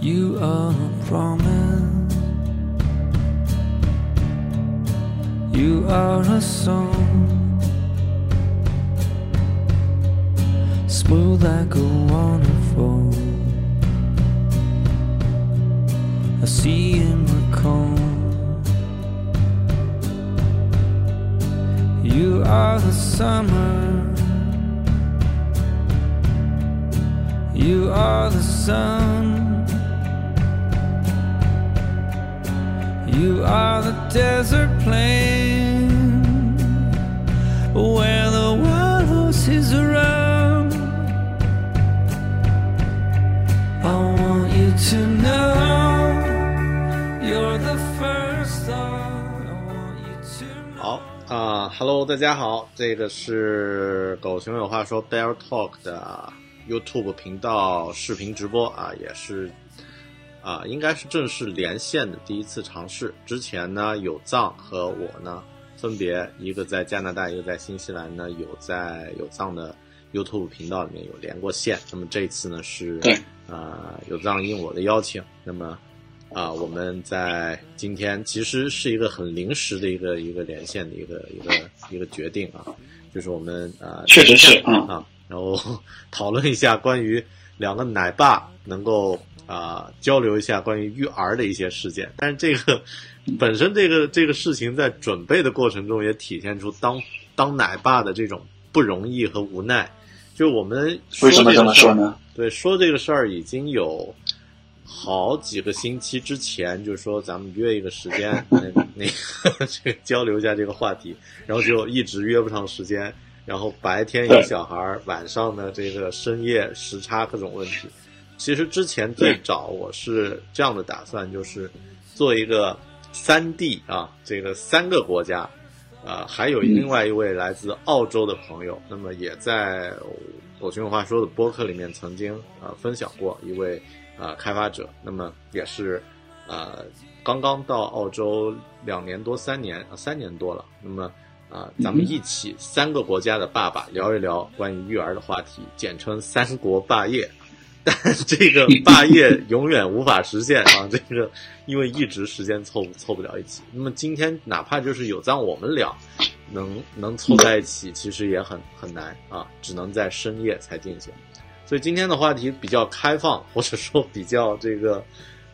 You are a promise. You are a song. Smooth like a waterfall. A sea in the calm. You are the summer. You are the sun. You are the desert plain where the wallows is around. I want you to know you're the first thought. I want you to 好啊、h e l l o 大家好，这个是狗熊有话说 Bear Talk 的 YouTube 频道视频直播啊，也是啊，应该是正式连线的第一次尝试。之前呢，有藏和我呢，分别一个在加拿大，一个在新西兰呢，有在有藏的 YouTube 频道里面有连过线。那么这一次呢是对啊、有藏应我的邀请，那么啊、我们在今天其实是一个很临时的一个一个连线的一个一个一个决定啊，就是我们啊、确实是嗯啊，然后 讨论一下关于两个奶爸能够啊、交流一下关于育儿的一些事件，但是这个本身这个这个事情在准备的过程中也体现出当当奶爸的这种不容易和无奈。就我们说为什么这么说呢？对，说这个事儿已经有好几个星期之前，就是说咱们约一个时间，那 那个这个交流一下这个话题，然后就一直约不上时间，然后白天有小孩儿，晚上呢这个深夜时差各种问题。其实之前最早我是这样的打算，就是做一个三 D 啊，这个三个国家，啊，还有另外一位来自澳洲的朋友，那么也在我熊有话说的播客里面曾经呃分享过一位呃开发者，那么也是啊刚刚到澳洲两年多三年啊三年多了，那么啊、咱们一起三个国家的爸爸聊一聊关于育儿的话题，简称三国霸业。但 这个霸业永远无法实现啊！这个因为一直时间凑不凑不了一起。那么今天哪怕就是有藏我们俩能能凑在一起，其实也很很难啊，只能在深夜才进行。所以今天的话题比较开放，或者说比较这个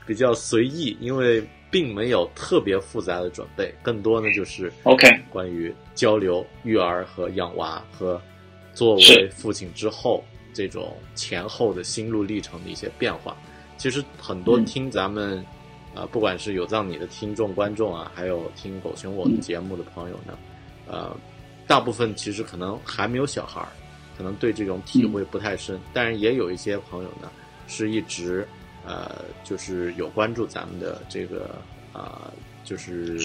比较随意，因为并没有特别复杂的准备，更多呢就是 OK 关于交流育儿和养娃和作为父亲之后这种前后的心路历程的一些变化。其实很多嗯。听咱们啊、呃不管是有藏你的听众观众啊，还有听狗熊我的节目的朋友呢，呃，大部分其实可能还没有小孩儿，可能对这种体会不太深，但是也有一些朋友呢，是一直呃，就是有关注咱们的这个啊、就是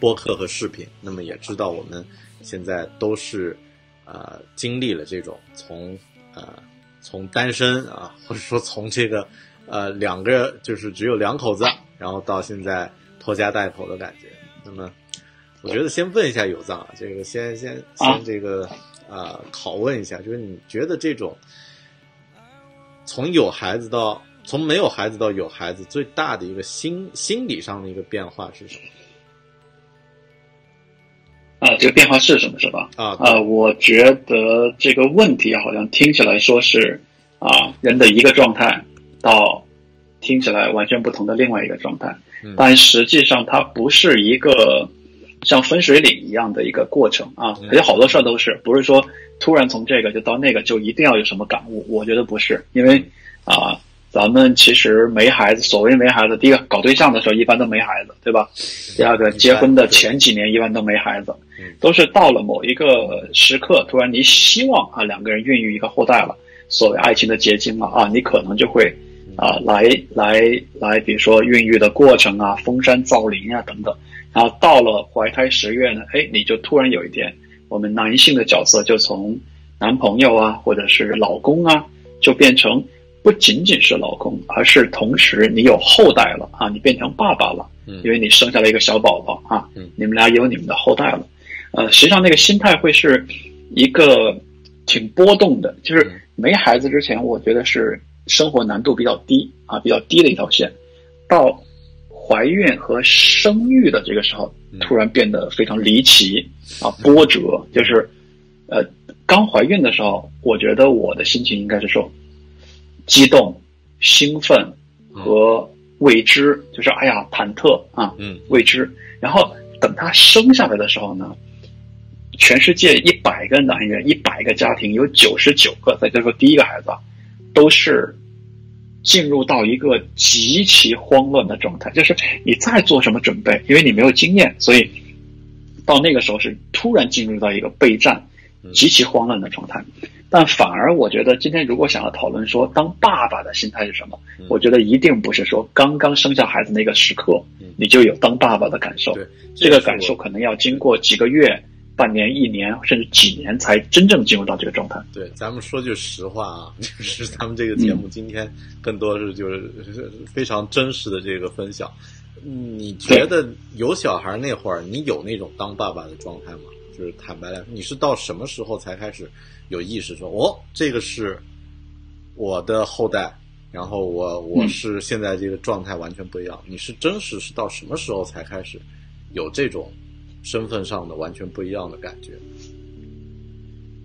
播客和视频，那么也知道我们现在都是呃经历了这种从呃从单身啊，或者说从这个呃两个就是只有两口子，然后到现在拖家带口的感觉。那么我觉得先问一下有藏啊，这个先先啊先这个呃拷问一下，就是你觉得这种从有孩子到从没有孩子到有孩子，最大的一个心心理上的一个变化是什么？啊，这个变化是什么是吧？啊啊，我觉得这个问题好像听起来说是啊，人的一个状态到听起来完全不同的另外一个状态，嗯但实际上它不是一个像分水岭一样的一个过程啊，嗯而且好多事儿都是不是说突然从这个就到那个就一定要有什么感悟，我觉得不是，因为啊。咱们其实没孩子，所谓没孩子，第一个搞对象的时候一般都没孩子，对吧？第二个结婚的前几年一般都没孩子，都是到了某一个时刻，突然你希望啊两个人孕育一个后代了，所谓爱情的结晶了啊，你可能就会啊来来来，比如说孕育的过程啊，封山造林啊等等，然后到了怀胎十月呢，哎，你就突然有一天，我们男性的角色就从男朋友啊，或者是老公啊，就变成不仅仅是老公，而是同时你有后代了啊，你变成爸爸了，嗯。因为你生下了一个小宝宝啊嗯，你们俩有你们的后代了。呃，实际上那个心态会是一个挺波动的，就是没孩子之前，我觉得是生活难度比较低啊，比较低的一条线，到怀孕和生育的这个时候，突然变得非常离奇啊，波折，就是呃，刚怀孕的时候，我觉得我的心情应该是说激动、兴奋和未知，就是哎呀忐忑啊，嗯未知。然后等他生下来的时候呢，全世界一百个男人，一百个家庭，有九十九个，再就说第一个孩子啊，都是进入到一个极其慌乱的状态，就是你再做什么准备，因为你没有经验，所以到那个时候是突然进入到一个备战、极其慌乱的状态。但反而我觉得今天如果想要讨论说当爸爸的心态是什么，我觉得一定不是说刚刚生下孩子那个时刻你就有当爸爸的感受，对这个感受可能要经过几个月、半年、一年甚至几年才真正进入到这个状态。对，咱们说句实话啊，就是咱们这个节目今天更多是就是非常真实的这个分享。嗯你觉得有小孩那会儿，你有那种当爸爸的状态吗？就是坦白来说，你是到什么时候才开始有意识说，哦，这个是我的后代，然后我我是现在这个状态完全不一样。你是真实是到什么时候才开始有这种身份上的完全不一样的感觉？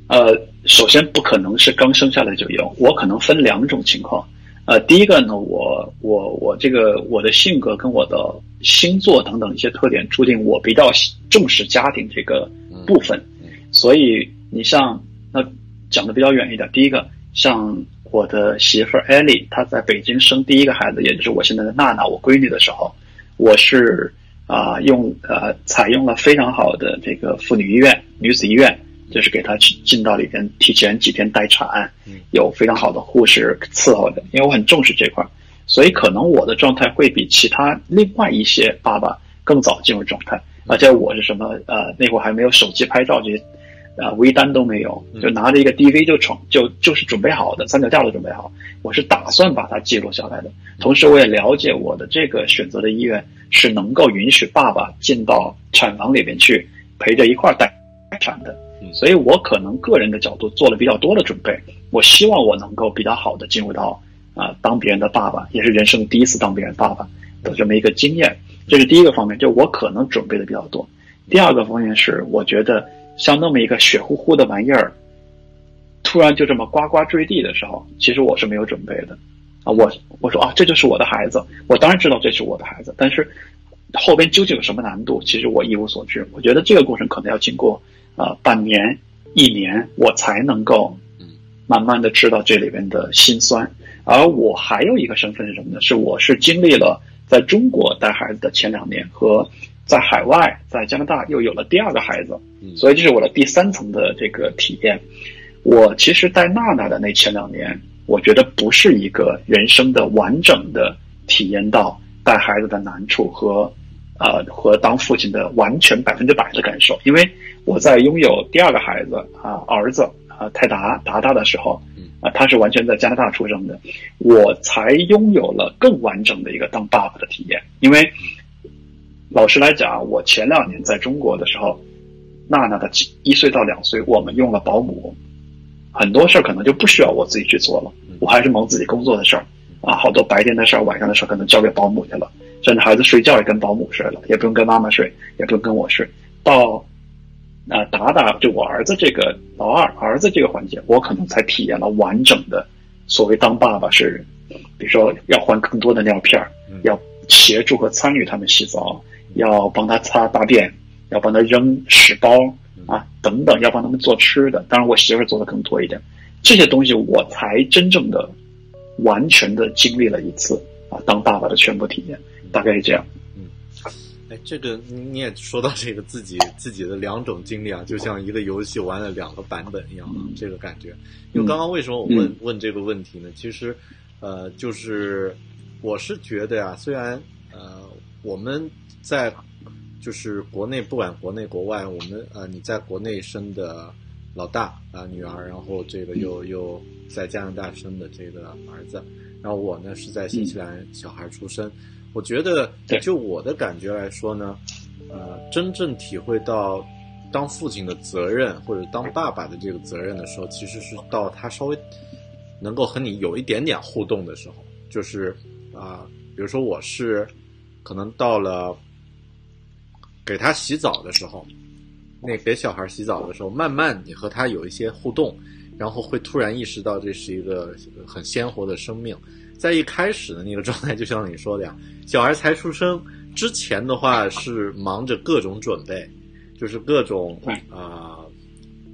呃，首先不可能是刚生下来就有，我可能分两种情况。呃，第一个呢，我我我这个我的性格跟我的星座等等一些特点，注定我比较重视家庭这个部分，所以你像那讲的比较远一点，第一个像我的媳妇儿艾丽，她在北京生第一个孩子，也就是我现在的娜娜，我闺女的时候，我是啊、用呃采用了非常好的这个妇女医院、女子医院，就是给她去进到里边提前几天待产，有非常好的护士伺候的，因为我很重视这块儿，所以可能我的状态会比其他另外一些爸爸更早进入状态，而且我是什么呃那会儿还没有手机拍照这些。啊，微单都没有，就拿着一个 DV 就闯，就就是准备好的，三脚架都准备好。我是打算把它记录下来的，同时我也了解我的这个选择的医院是能够允许爸爸进到产房里边去陪着一块儿待产的，所以我可能个人的角度做了比较多的准备。我希望我能够比较好的进入到啊、当别人的爸爸，也是人生第一次当别人爸爸的这么一个经验。这是第一个方面，就我可能准备的比较多。第二个方面是，我觉得像那么一个血乎乎的玩意儿，突然就这么呱呱坠地的时候，其实我是没有准备的啊。我我说啊，这就是我的孩子，我当然知道这是我的孩子，但是后边究竟有什么难度，其实我一无所知。我觉得这个过程可能要经过呃半年、一年，我才能够慢慢的知道这里边的辛酸。而我还有一个身份是什么呢？是我是经历了在中国带孩子的前两年和在海外，在加拿大又有了第二个孩子，所以这是我的第三层的这个体验。我其实带娜娜的那前两年，我觉得不是一个人生的完整的体验到带孩子的难处和呃和当父亲的完全百分之百的感受，因为我在拥有第二个孩子啊、儿子啊、泰达达达的时候，啊、他是完全在加拿大出生的，我才拥有了更完整的一个当爸爸的体验，因为老实来讲，我前两年在中国的时候，娜娜的一岁到两岁，我们用了保姆，很多事儿可能就不需要我自己去做了，我还是忙自己工作的事儿啊，好多白天的事儿、晚上的事儿可能交给保姆去了，甚至孩子睡觉也跟保姆睡了，也不用跟妈妈睡，也不用跟我睡。到那达达就我儿子这个老二儿子这个环节，我可能才体验了完整的所谓当爸爸是，比如说要换更多的尿片儿，要协助和参与他们洗澡，要帮他擦大便，要帮他扔屎包啊等等，要帮他们做吃的。当然，我媳妇儿做的更多一点，这些东西我才真正的完全的经历了一次啊，当爸爸的全部体验，大概是这样。嗯哎，这个你也说到这个自己 自己的两种经历啊，就像一个游戏玩了两个版本一样，这个感觉。因为刚刚为什么我问、问这个问题呢？其实，呃，就是我是觉得呀、虽然呃我们在就是国内不管国内国外，我们呃你在国内生的老大啊、女儿，然后这个又又在加拿大生的这个儿子，然后我呢是在新西兰小孩出生。我觉得，就我的感觉来说呢，呃，真正体会到当父亲的责任或者当爸爸的这个责任的时候，其实是到他稍微能够和你有一点点互动的时候，就是啊、比如说我是可能到了给他洗澡的时候，那给小孩洗澡的时候，慢慢你和他有一些互动，然后会突然意识到这是一个很鲜活的生命。在一开始的那个状态，就像你说的呀，小孩才出生之前的话是忙着各种准备，就是各种对啊、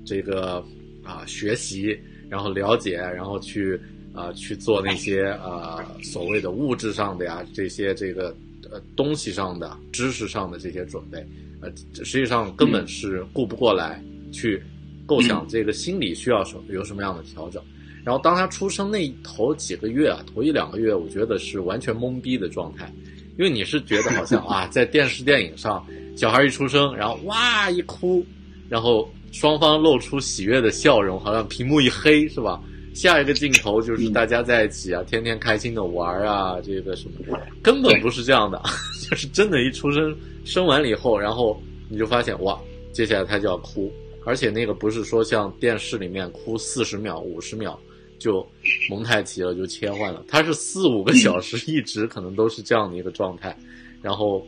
这个啊、学习，然后了解，然后去啊、去做那些啊、所谓的物质上的呀，这些这个呃东西上的、知识上的这些准备，呃，实际上根本是顾不过来去构想这个心理需要什有什么样的调整。然后当他出生那头几个月啊，头一两个月，我觉得是完全懵逼的状态，因为你是觉得好像 啊，在电视电影上，小孩一出生，然后哇一哭，然后双方露出喜悦的笑容，好像屏幕一黑是吧？下一个镜头就是大家在一起啊，天天开心的玩啊，这个什么，根本不是这样的，就是真的，一出生生完了以后，然后你就发现哇，接下来他就要哭，而且那个不是说像电视里面哭四十秒、五十秒就蒙太奇了，就切换了，他是四五个小时一直可能都是这样的一个状态，然后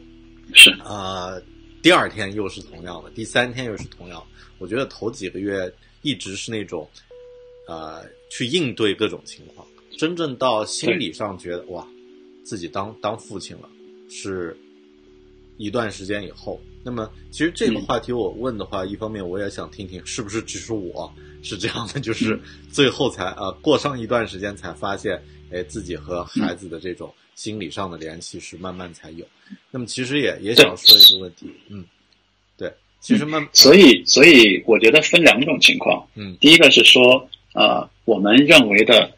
是。呃，第二天又是同样的，第三天又是同样的。我觉得头几个月一直是那种，呃，去应对各种情况。真正到心理上觉得哇，自己当当父亲了，是一段时间以后。那么，其实这个话题我问的话，一方面我也想听听，是不是只是我是这样的，就是最后才呃过上一段时间才发现，哎，自己和孩子的这种心理上的联系是慢慢才有。那么其实也也想说一个问题，嗯，对，其实慢，所以，所以我觉得分两种情况。嗯第一个是说，呃，我们认为的，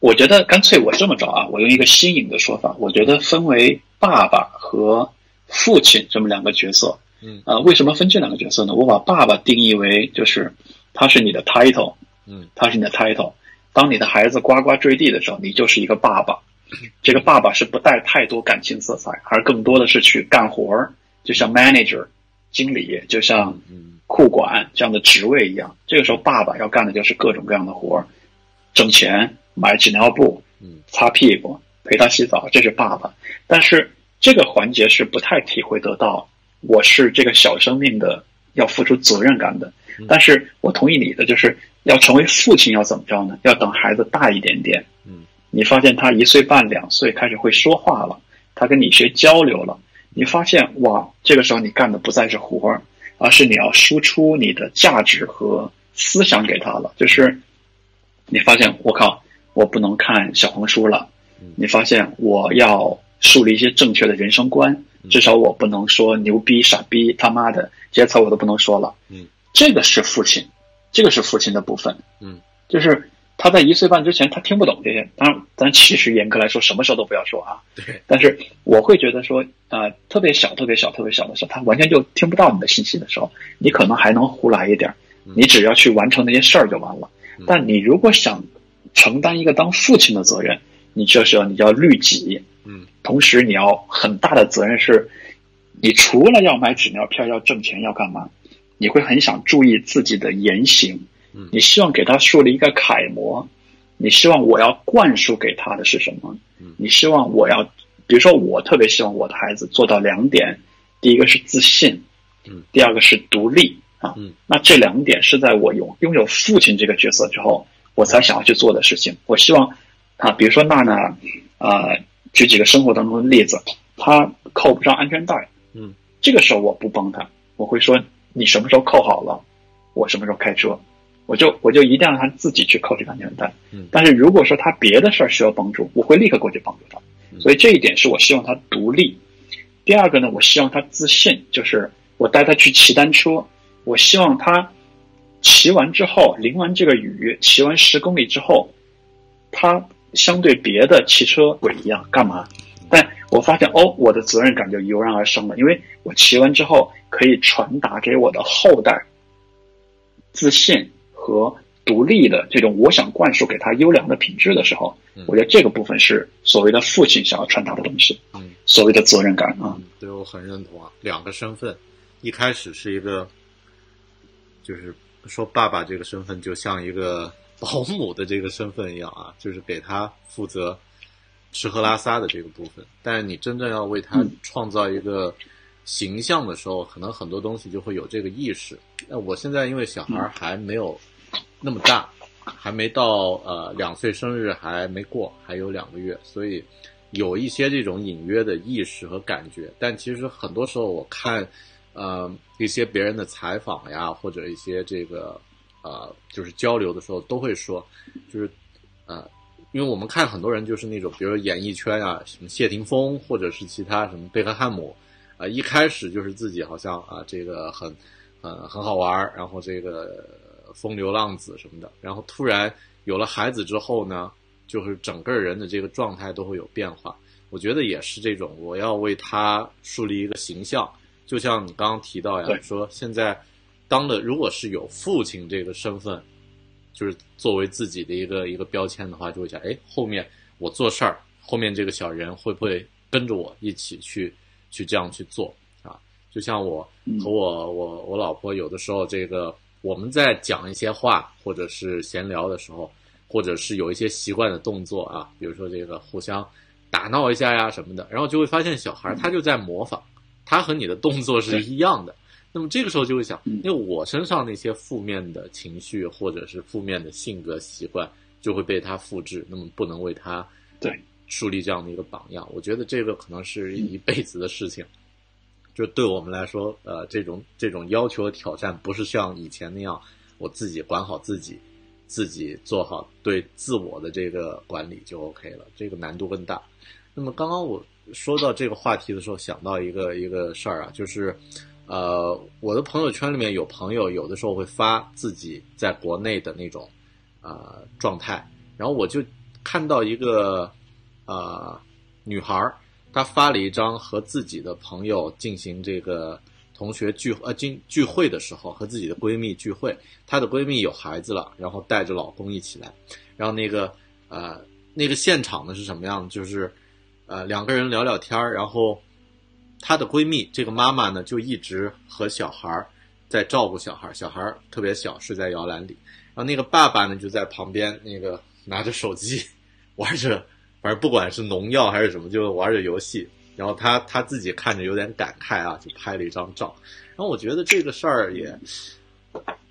我觉得干脆我这么着啊，我用一个新颖的说法，我觉得分为爸爸和父亲这么两个角色。嗯呃，为什么分这两个角色呢？我把爸爸定义为就是他是你的 title，嗯他是你的 title。当你的孩子呱呱坠地的时候，你就是一个爸爸。这个爸爸是不带太多感情色彩，而更多的是去干活儿，就像 manager 经理，就像嗯库管这样的职位一样。这个时候，爸爸要干的就是各种各样的活儿，挣钱、买纸尿布、嗯擦屁股、陪他洗澡，这是爸爸。但是这个环节是不太体会得到，我是这个小生命的要付出责任感的。但是我同意你的，就是要成为父亲要怎么着呢？要等孩子大一点点，嗯你发现他一岁半、两岁开始会说话了，他跟你学交流了，你发现哇，这个时候你干的不再是活儿，而是你要输出你的价值和思想给他了。就是你发现我靠，我不能看小红书了，你发现我要树立一些正确的人生观，至少我不能说牛逼、傻逼、他妈的这些词我都不能说了。嗯，这个是父亲，这个是父亲的部分。嗯，就是他在一岁半之前他听不懂这些，当然，咱其实严格来说什么时候都不要说啊。对，但是我会觉得说，呃，特别小、特别小、特别小的时候，他完全就听不到你的信息的时候，你可能还能胡来一点儿，你只要去完成那些事儿就完了。但你如果想承担一个当父亲的责任，你这时候你要律己，嗯，同时你要很大的责任是，你除了要买纸尿片、要挣钱、要干嘛，你会很想注意自己的言行，嗯你希望给他树立一个楷模，你希望我要灌输给他的是什么？嗯你希望我要，比如说我特别希望我的孩子做到两点，第一个是自信，嗯，第二个是独立，啊。嗯，那这两点是在我拥拥有父亲这个角色之后，我才想要去做的事情。我希望啊，比如说娜娜，啊，举几个生活当中的例子，她扣不上安全带，嗯，这个时候我不帮她，我会说你什么时候扣好了，我什么时候开车。我就我就一定让他自己去扣这个安全带，嗯但是如果说他别的事儿需要帮助，我会立刻过去帮助他。嗯所以这一点是我希望他独立。第二个呢，我希望他自信，就是我带他去骑单车，我希望他骑完之后淋完这个雨，骑完十公里之后，他相对别的骑车鬼一样干嘛？但我发现哦，我的责任感就油然而生了，因为我骑完之后可以传达给我的后代自信和独立的这种我想灌输给他优良的品质的时候，我觉得这个部分是所谓的父亲想要传达的东西，嗯所谓的责任感啊。嗯，对我很认同啊。两个身份，一开始是一个，就是说爸爸这个身份就像一个保姆的这个身份一样啊，就是给他负责吃喝拉撒的这个部分。但是你真正要为他嗯创造一个形象的时候，可能很多东西就会有这个意识。那我现在因为小孩还没有那么大，还没到呃两岁生日还没过，还有两个月，所以有一些这种隐约的意识和感觉。但其实很多时候我看呃一些别人的采访呀，或者一些这个呃就是交流的时候，都会说，就是呃。因为我们看很多人就是那种，比如演艺圈啊，什么谢霆锋，或者是其他什么贝克汉姆，啊、一开始就是自己好像啊，这个很，呃，很好玩，然后这个风流浪子什么的，然后突然有了孩子之后呢，就是整个人的这个状态都会有变化。我觉得也是这种，我要为他树立一个形象，就像你刚刚提到呀，说现在当了如果是有父亲这个身份，就是作为自己的一个一个标签的话，就会想，哎，后面我做事儿，后面这个小人会不会跟着我一起去去这样去做啊？就像我和我我我老婆有的时候，这个我们在讲一些话或者是闲聊的时候，或者是有一些习惯的动作啊，比如说这个互相打闹一下呀什么的，然后就会发现小孩他就在模仿，他和你的动作是一样的。那么这个时候就会想，因为我身上那些负面的情绪或者是负面的性格习惯，就会被他复制，那么不能为他对树立这样的一个榜样。我觉得这个可能是一辈子的事情。就对我们来说，呃，这种这种要求和挑战，不是像以前那样，我自己管好自己，自己做好对自我的这个管理就 OK 了。这个难度更大。那么刚刚我说到这个话题的时候，想到一个一个事儿啊，就是，呃，我的朋友圈里面有朋友有的时候会发自己在国内的那种呃状态，然后我就看到一个呃女孩儿，她发了一张和自己的朋友进行这个同学聚呃进聚会的时候，和自己的闺蜜聚会，她的闺蜜有孩子了，然后带着老公一起来，然后那个呃那个现场呢是什么样？就是呃两个人聊聊天儿，然后她的闺蜜这个妈妈呢就一直和小孩儿在照顾小孩儿，小孩儿特别小，睡在摇篮里，然后那个爸爸呢就在旁边那个拿着手机玩着，反正不管是农药还是什么，就玩着游戏。然后他他自己看着有点感慨啊，就拍了一张照。然后我觉得这个事儿也，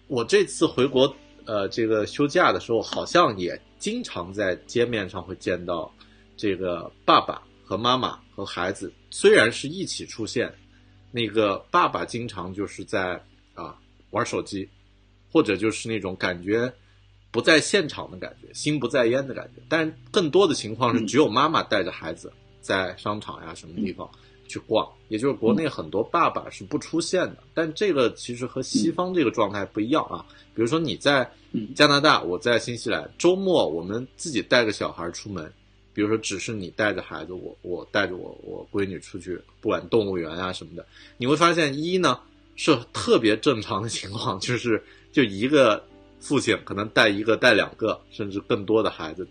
我这次回国呃这个休假的时候，好像也经常在街面上会见到这个爸爸和妈妈和孩子，虽然是一起出现，那个爸爸经常就是在啊玩手机，或者就是那种感觉不在现场的感觉，心不在焉的感觉。但更多的情况是只有妈妈带着孩子在商场呀什么地方去逛，也就是国内很多爸爸是不出现的。但这个其实和西方这个状态不一样啊。比如说你在加拿大，我在新西兰，周末我们自己带个小孩出门。比如说，只是你带着孩子，我我带着我我闺女出去，不管动物园啊什么的，你会发现一呢是特别正常的情况，就是就一个父亲可能带一个带两个甚至更多的孩子，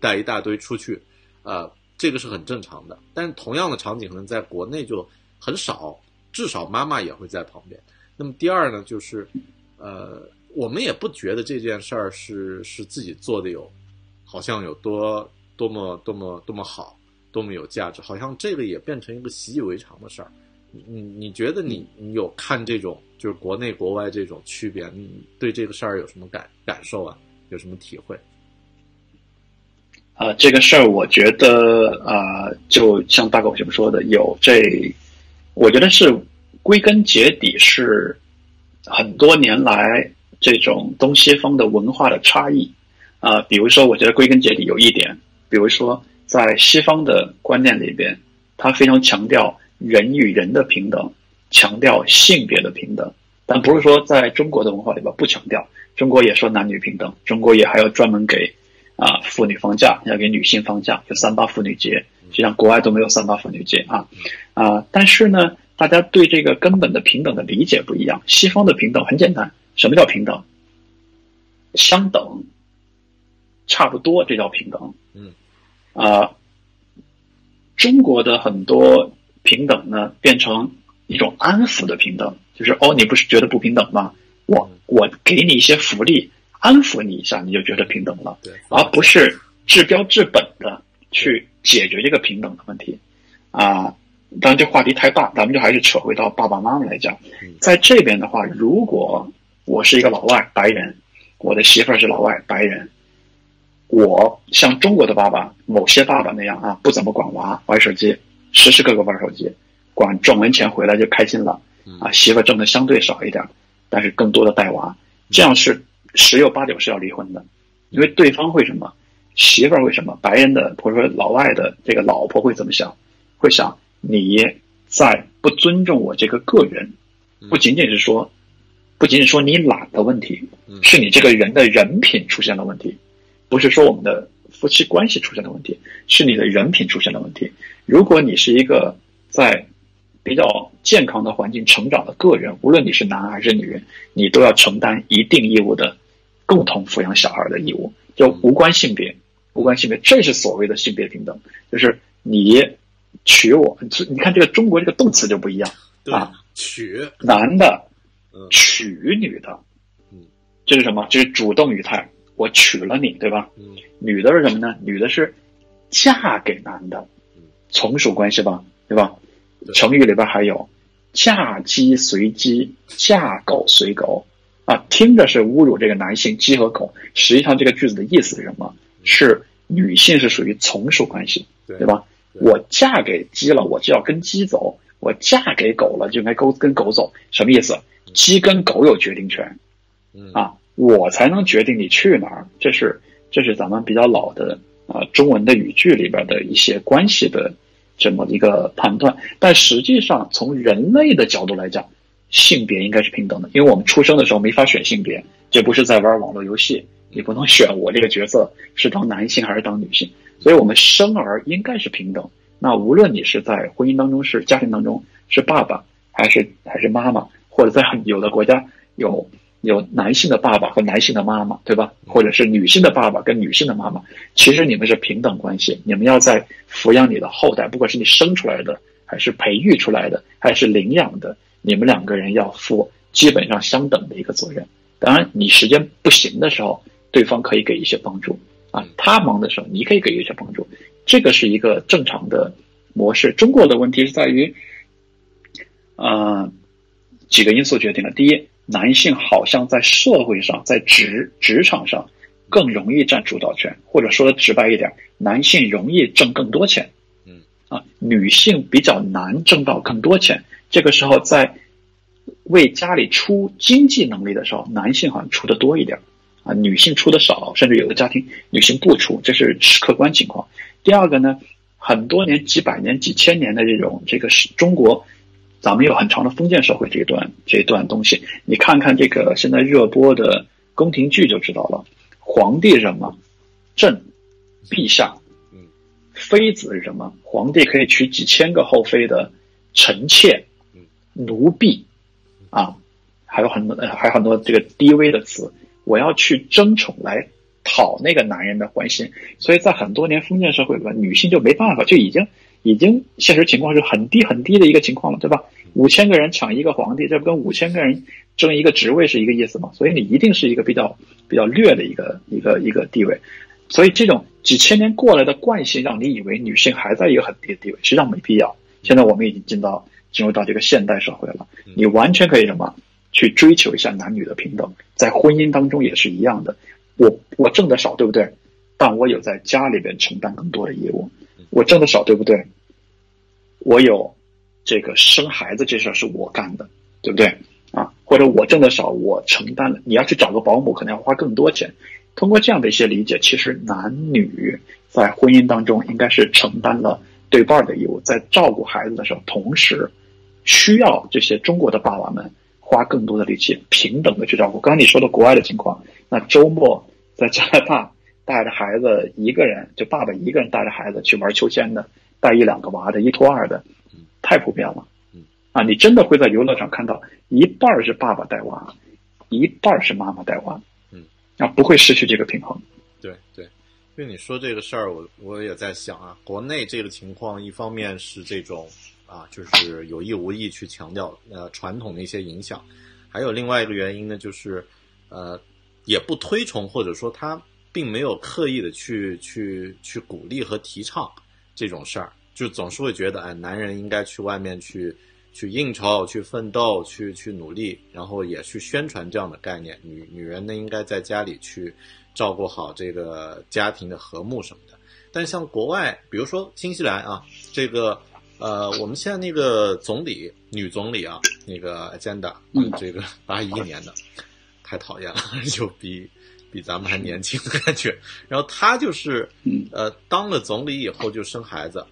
带一大堆出去，呃，这个是很正常的。但是同样的场景可能在国内就很少，至少妈妈也会在旁边。那么第二呢，就是呃，我们也不觉得这件事儿是是自己做的有，好像有多。多么多么多么好，多么有价值，好像这个也变成一个习以为常的事儿。你你你觉得你你有看这种就是国内国外这种区别，你对这个事儿有什么感感受啊？有什么体会？啊，这个事儿我觉得啊、就像大狗熊说的，有这，我觉得是归根结底是很多年来这种东西方的文化的差异啊、比如说，我觉得归根结底有一点，比如说在西方的观念里边，他非常强调人与人的平等，强调性别的平等，但不是说在中国的文化里边不强调，中国也说男女平等，中国也还要专门给啊妇女放假，要给女性放假，有三八妇女节，实际上国外都没有三八妇女节啊。啊，但是呢，大家对这个根本的平等的理解不一样。西方的平等很简单，什么叫平等？相等，差不多，这叫平等。嗯，啊，中国的很多平等呢，变成一种安抚的平等，就是哦，你不是觉得不平等吗？我我给你一些福利，安抚你一下，你就觉得平等了，对，而不是治标治本的去解决这个平等的问题啊。当然，这话题太大，咱们就还是扯回到爸爸妈妈来讲嗯。在这边的话，如果我是一个老外白人，我的媳妇儿是老外白人，我像中国的爸爸，某些爸爸那样啊，不怎么管娃，玩手机，时时刻刻玩手机，管赚完钱回来就开心了啊，媳妇挣的相对少一点，但是更多的带娃，这样是十有八九是要离婚的，因为对方会什么，媳妇儿会什么，白人的或者说老外的这个老婆会怎么想，会想你在不尊重我这个个人，不仅仅是说，不仅仅说你懒的问题，是你这个人的人品出现了问题，不是说我们的夫妻关系出现了问题，是你的人品出现了问题。如果你是一个在比较健康的环境成长的个人，无论你是男还是女人，你都要承担一定义务的共同抚养小孩的义务，就无关性别，无关性别，这是所谓的性别平等，就是你娶我，你看这个中国这个动词就不一样，啊，娶，男的嗯娶女的嗯，这是什么？这是主动语态，我娶了你，对吧？嗯女的是什么呢？女的是嫁给男的嗯，从属关系吧，对吧？对成语里边还有嫁鸡随鸡，嫁狗随狗啊，听着是侮辱这个男性鸡和狗，实际上这个句子的意思是什么？是女性是属于从属关系，对对吧？我嫁给鸡了，我就要跟鸡走；我嫁给狗了，就应该跟跟狗走。什么意思？鸡跟狗有决定权，嗯啊，我才能决定你去哪儿。这是这是咱们比较老的啊中文的语句里边的一些关系的这么一个判断。但实际上，从人类的角度来讲，性别应该是平等的，因为我们出生的时候没法选性别，这不是在玩网络游戏，你不能选我这个角色是当男性还是当女性，所以我们生儿应该是平等。那无论你是在婚姻当中是家庭当中是爸爸还是还是妈妈，或者在有的国家有有男性的爸爸和男性的妈妈，对吧？或者是女性的爸爸跟女性的妈妈，其实你们是平等关系，你们要在抚养你的后代，不管是你生出来的，还是培育出来的，还是领养的，你们两个人要负基本上相等的一个责任。当然，你时间不行的时候，对方可以给一些帮助啊；他忙的时候，你可以给一些帮助。这个是一个正常的模式。中国的问题是在于，呃，几个因素决定了。第一，男性好像在社会上、在职职场上更容易占主导权，或者说的直白一点，男性容易挣更多钱。嗯，啊，女性比较难挣到更多钱。这个时候，在为家里出经济能力的时候，男性好像出的多一点，啊，女性出的少，甚至有的家庭女性不出，这是客观情况。第二个呢，很多年、几百年、几千年的这种这个是中国，咱们有很长的封建社会这一段这一段东西，你看看这个现在热播的宫廷剧就知道了，皇帝是什么？朕，陛下，嗯，妃子是什么？皇帝可以娶几千个后妃的臣妾嗯、奴婢，啊，还有很多呃还有很多这个低微的词，我要去争宠来讨那个男人的欢心，所以在很多年封建社会里边，女性就没办法，就已经已经现实情况是很低很低的一个情况了，对吧？五千个人抢一个皇帝，这不跟五千个人争一个职位是一个意思吗？所以你一定是一个比较比较劣的一个一个一个地位，所以这种几千年过来的惯性，让你以为女性还在一个很低的地位，实际上没必要。现在我们已经进到进入到这个现代社会了，你完全可以什么去追求一下男女的平等，在婚姻当中也是一样的。我我挣得少，对不对？但我有在家里边承担更多的业务。我挣的少，对不对？我有这个生孩子这事儿是我干的，对不对？啊，或者我挣的少，我承担了。你要去找个保姆，可能要花更多钱。通过这样的一些理解，其实男女在婚姻当中应该是承担了对半的义务，在照顾孩子的时候，同时需要这些中国的爸爸们花更多的力气，平等的去照顾。刚刚你说的国外的情况，那周末在加拿大带着孩子一个人，就爸爸一个人带着孩子去玩秋千的，带一两个娃的，一拖二的，太普遍了。啊，你真的会在游乐场看到一半儿是爸爸带娃，一半儿是妈妈带娃。嗯，啊，不会失去这个平衡。对对，因为你说这个事儿，我我也在想啊，国内这个情况，一方面是这种啊，就是有意无意去强调呃传统的一些影响，还有另外一个原因呢，就是呃也不推崇或者说他并没有刻意的去去去鼓励和提倡这种事儿，就总是会觉得哎，男人应该去外面去。去应酬、去奋斗、去去努力，然后也去宣传这样的概念。女女人呢，应该在家里去照顾好这个家庭的和睦什么的。但像国外，比如说新西兰啊，这个呃，我们现在那个总理女总理啊，那个 Agenda，嗯，这个八一年的，太讨厌了，就比比咱们还年轻的感觉。然后他就是呃，当了总理以后就生孩子。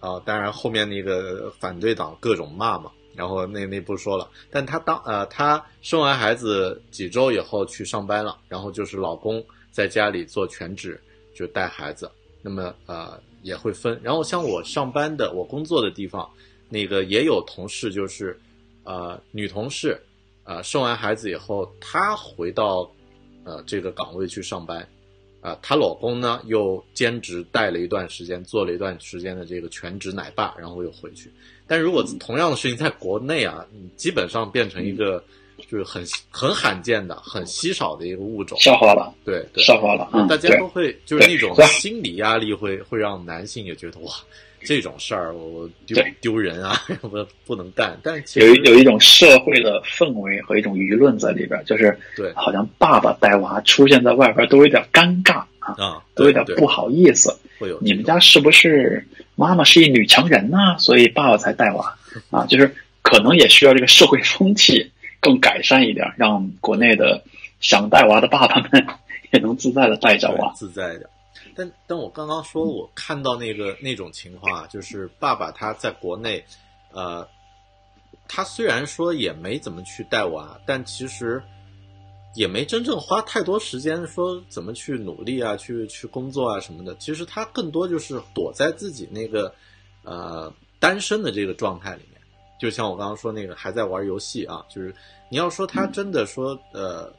啊，当然后面那个反对党各种骂嘛，然后那那不说了。但她当呃，她生完孩子几周以后去上班了，然后就是老公在家里做全职，就带孩子。那么呃也会分。然后像我上班的，我工作的地方，那个也有同事，就是呃女同事，呃生完孩子以后，她回到呃这个岗位去上班。啊，她老公呢又兼职带了一段时间，做了一段时间的这个全职奶爸，然后又回去。但如果同样的事情在国内啊，基本上变成一个就是很很罕见的、很稀少的一个物种，笑话了。对对，笑话了。嗯，大家都会就是那种心理压力会会让男性也觉得哇，这种事儿我丢丢人啊，不不能干。但是有有一种社会的氛围和一种舆论在里边，就是对，好像爸爸带娃出现在外边都有点尴尬啊，啊，都有点不好意思。会有你们家是不是妈妈是一女强人呢？所以爸爸才带娃啊？就是可能也需要这个社会风气 更改善一点，让国内的想带娃的爸爸们 也能自在的带着娃，自在的。但但我刚刚说，我看到那个那种情况啊，就是爸爸他在国内，呃，他虽然说也没怎么去带娃，但其实也没真正花太多时间说怎么去努力啊，去去工作啊什么的。其实他更多就是躲在自己那个呃单身的这个状态里面。就像我刚刚说那个还在玩游戏啊，就是你要说他真的说呃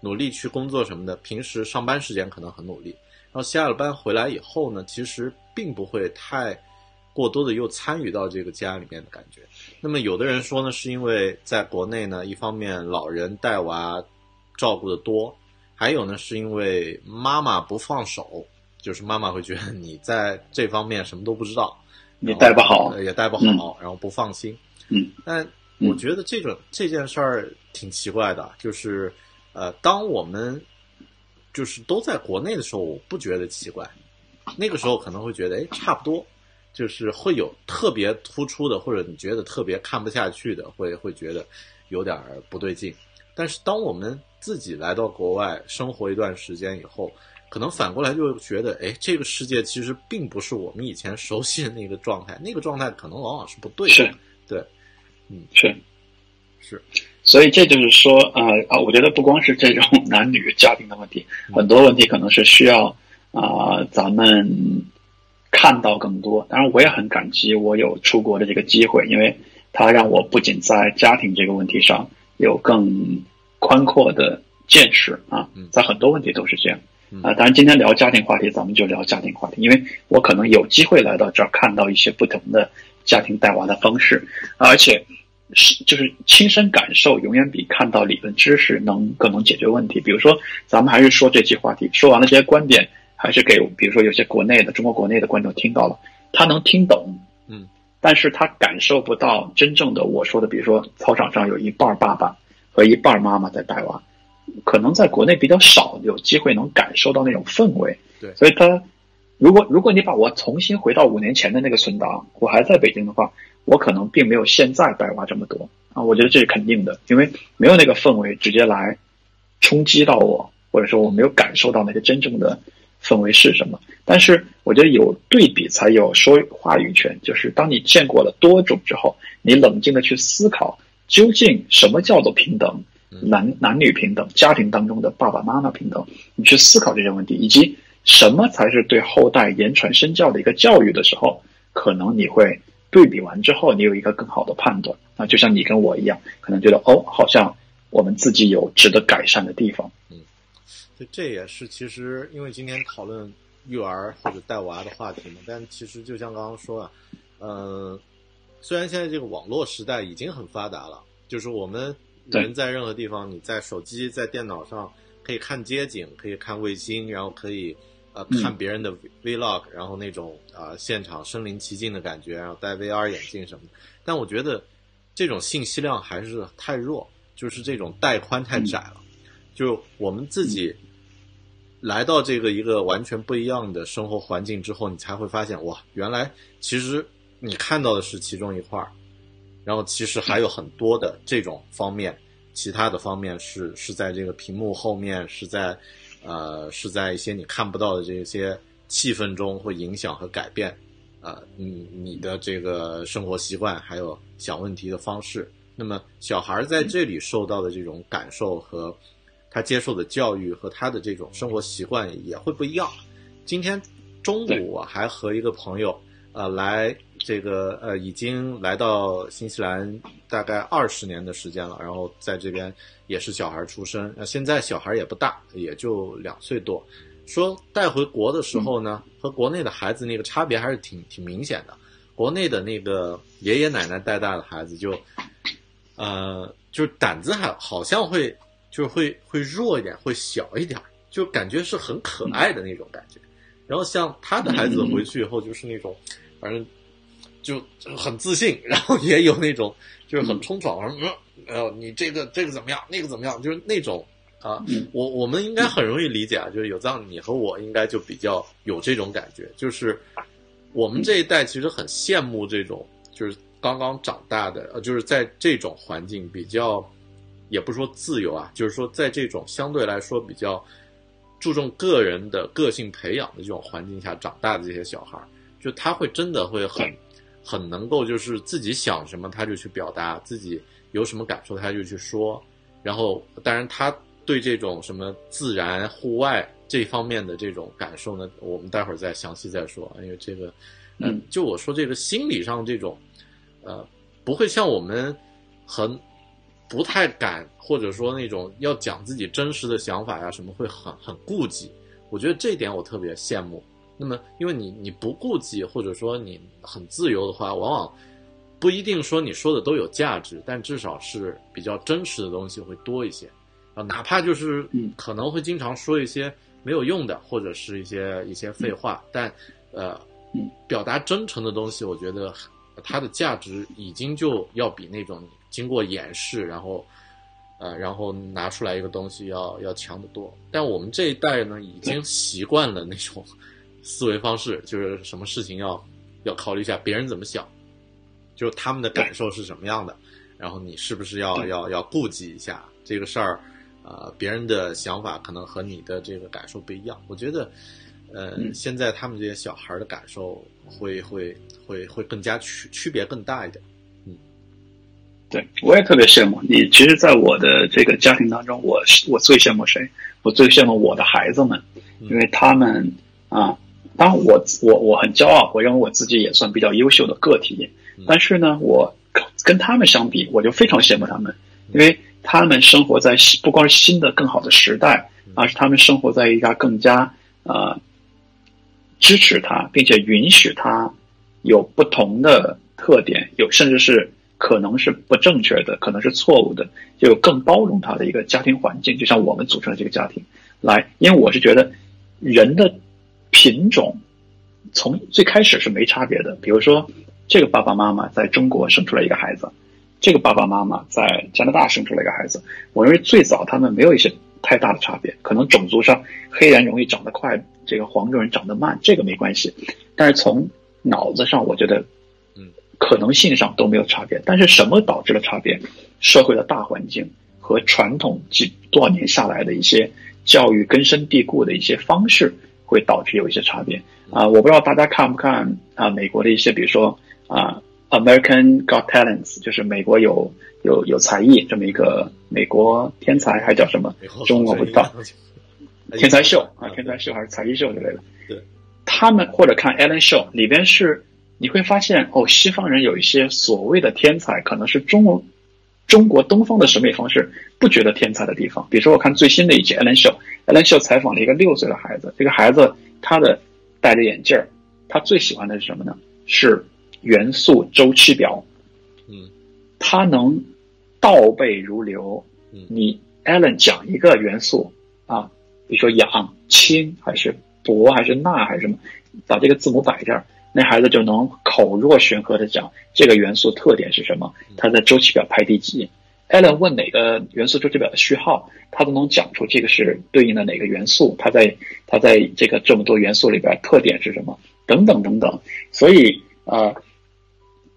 努力去工作什么的，平时上班时间可能很努力。然后下了班回来以后呢，其实并不会太过多的又参与到这个家里面的感觉。那么有的人说呢，是因为在国内呢，一方面老人带娃照顾的多，还有呢是因为妈妈不放手，就是妈妈会觉得你在这方面什么都不知道，你带不好，也带不好，然后不放心。嗯，但我觉得这种这件事儿挺奇怪的，就是呃，当我们。就是都在国内的时候，我不觉得奇怪。那个时候可能会觉得，哎，差不多。就是会有特别突出的，或者你觉得特别看不下去的，会会觉得有点不对劲。但是当我们自己来到国外生活一段时间以后，可能反过来就觉得，哎，这个世界其实并不是我们以前熟悉的那个状态，那个状态可能往往是不对的。是，对，嗯，是，是。所以这就是说，呃啊，我觉得不光是这种 男女家庭的问题，很多问题可能是需要啊咱们看到更多。当然，我也很感激我有出国的这个机会，因为它让我不仅在家庭这个问题上有更宽阔的见识啊，在很多问题都是这样啊。当然，今天聊家庭话题，咱们就聊家庭话题，因为我可能有机会来到这儿，看到一些不同的家庭带娃的方式，而且。是，就是亲身感受永远比看到理论知识能更能解决问题。比如说，咱们还是说这期话题，说完了这些观点，还是给比如说有些国内的中国国内的观众听到了，他能听懂，嗯，但是他感受不到真正的我说的，比如说操场上有一半爸爸和一半妈妈在带娃，可能在国内比较少有机会能感受到那种氛围。对所以他如果如果你把我重新回到五年前的那个存档，我还在北京的话，我可能并没有现在白话这么多啊。我觉得这是肯定的，因为没有那个氛围直接来冲击到我，或者说我没有感受到那个真正的氛围是什么。但是我觉得有对比才有说话语权，就是当你见过了多种之后，你冷静的去思考，究竟什么叫做平等，男男女平等，家庭当中的爸爸妈妈平等，你去思考这些问题，以及什么才是对后代言传身教的一个教育的时候，可能你会对比完之后，你有一个更好的判断。啊，就像你跟我一样，可能觉得哦，好像我们自己有值得改善的地方。嗯，就这也是其实因为今天讨论育儿或者带娃的话题嘛，但其实就像刚刚说啊，呃，虽然现在这个网络时代已经很发达了，就是我们人在任何地方，你在手机、在电脑上可以看街景，可以看卫星，然后可以呃看别人的 vlog，然后那种啊、呃现场身临其境的感觉，然后戴 VR 眼镜什么的。但我觉得这种信息量还是太弱，就是这种带宽太窄了。就我们自己来到这个一个完全不一样的生活环境之后，你才会发现，哇，原来其实你看到的是其中一块儿，然后其实还有很多的这种方面，其他的方面是是在这个屏幕后面，是在呃是在一些你看不到的这些气氛中会影响和改变。呃，你你的这个生活习惯，还有想问题的方式，那么小孩儿在这里受到的这种感受和他接受的教育和他的这种生活习惯也会不一样。今天中午我还和一个朋友，呃，来这个呃已经来到新西兰大概二十年的时间了，然后在这边也是小孩出生，呃，现在小孩也不大，也就两岁多。说带回国的时候呢，和国内的孩子那个差别还是挺挺明显的。国内的那个爷爷奶奶带大的孩子就，呃，就是胆子还好像会就是会会弱一点，会小一点，就感觉是很可爱的那种感觉。然后像他的孩子回去以后，就是那种，反正就很自信，然后也有那种就是很冲闯，然后呃，你这个这个怎么样，那个怎么样，就是那种啊，我我们应该很容易理解啊，就是有藏你和我应该就比较有这种感觉，就是我们这一代其实很羡慕这种，就是刚刚长大的，呃，就是在这种环境比较，也不是说自由啊，就是说在这种相对来说比较注重个人的个性培养的这种环境下长大的这些小孩儿，就他会真的会很很能够就是自己想什么他就去表达，自己有什么感受他就去说，然后当然他对这种什么自然户外这方面的这种感受呢，我们待会儿再详细再说，因为这个，呃嗯，就我说这个心理上这种，呃，不会像我们很不太敢，或者说那种要讲自己真实的想法呀什么，会很很顾忌。我觉得这一点我特别羡慕。那么，因为你你不顾忌，或者说你很自由的话，往往不一定说你说的都有价值，但至少是比较真实的东西会多一些。啊，哪怕就是嗯可能会经常说一些没有用的，或者是一些一些废话，但呃嗯，表达真诚的东西，我觉得它的价值已经就要比那种经过掩饰，然后呃，然后拿出来一个东西要要强得多。但我们这一代呢，已经习惯了那种思维方式，就是什么事情要要考虑一下别人怎么想，就是他们的感受是什么样的，然后你是不是要要要顾及一下这个事儿。呃，别人的想法可能和你的这个感受不一样。我觉得，呃，嗯现在他们这些小孩儿的感受会会会会更加区区别更大一点。对，我也特别羡慕你。其实，在我的这个家庭当中，我我最羡慕谁？我最羡慕我的孩子们，因为他们啊，当然我我我很骄傲，我认为我自己也算比较优秀的个体。但是呢，我跟他们相比，我就非常羡慕他们，因为他们生活在新不光是新的更好的时代，而是他们生活在一个更加呃支持他，并且允许他有不同的特点，有甚至是可能是不正确的，可能是错误的，就有更包容他的一个家庭环境，就像我们组成的这个家庭来。因为我是觉得人的品种从最开始是没差别的，比如说这个爸爸妈妈在中国生出来一个孩子，这个爸爸妈妈在加拿大生出来一个孩子，我认为最早他们没有一些太大的差别，可能种族上黑人容易长得快，这个黄种人长得慢，这个没关系。但是从脑子上，我觉得，嗯，可能性上都没有差别。但是什么导致了差别？社会的大环境和传统几多少年下来的一些教育根深蒂固的一些方式，会导致有一些差别啊、我不知道大家看不看啊、美国的一些，比如说啊、American Got Talents，就是美国有有有才艺这么一个美国天才还叫什么？中文我不知道。哎天才秀啊，天才秀还是才艺秀之类的。对，他们或者看 Ellen Show 里边是你会发现哦，西方人有一些所谓的天才，可能是中国中国东方的审美方式不觉得天才的地方。比如说，我看最新的一期 Ellen Show，Ellen Show 采访了一个六岁的孩子，这个孩子他的戴着眼镜儿，他最喜欢的是什么呢？是元素周期表。嗯他能倒背如流。嗯你 Alan 讲一个元素啊，比如说氧、氢还是铂还是钠还是什么，把这个字母摆这儿，那孩子就能口若悬河的讲这个元素特点是什么，它在周期表排第几。Alan 问哪个元素周期表的序号，他都能讲出这个是对应的哪个元素，它在它在这个这么多元素里边特点是什么，等等等等。所以呃，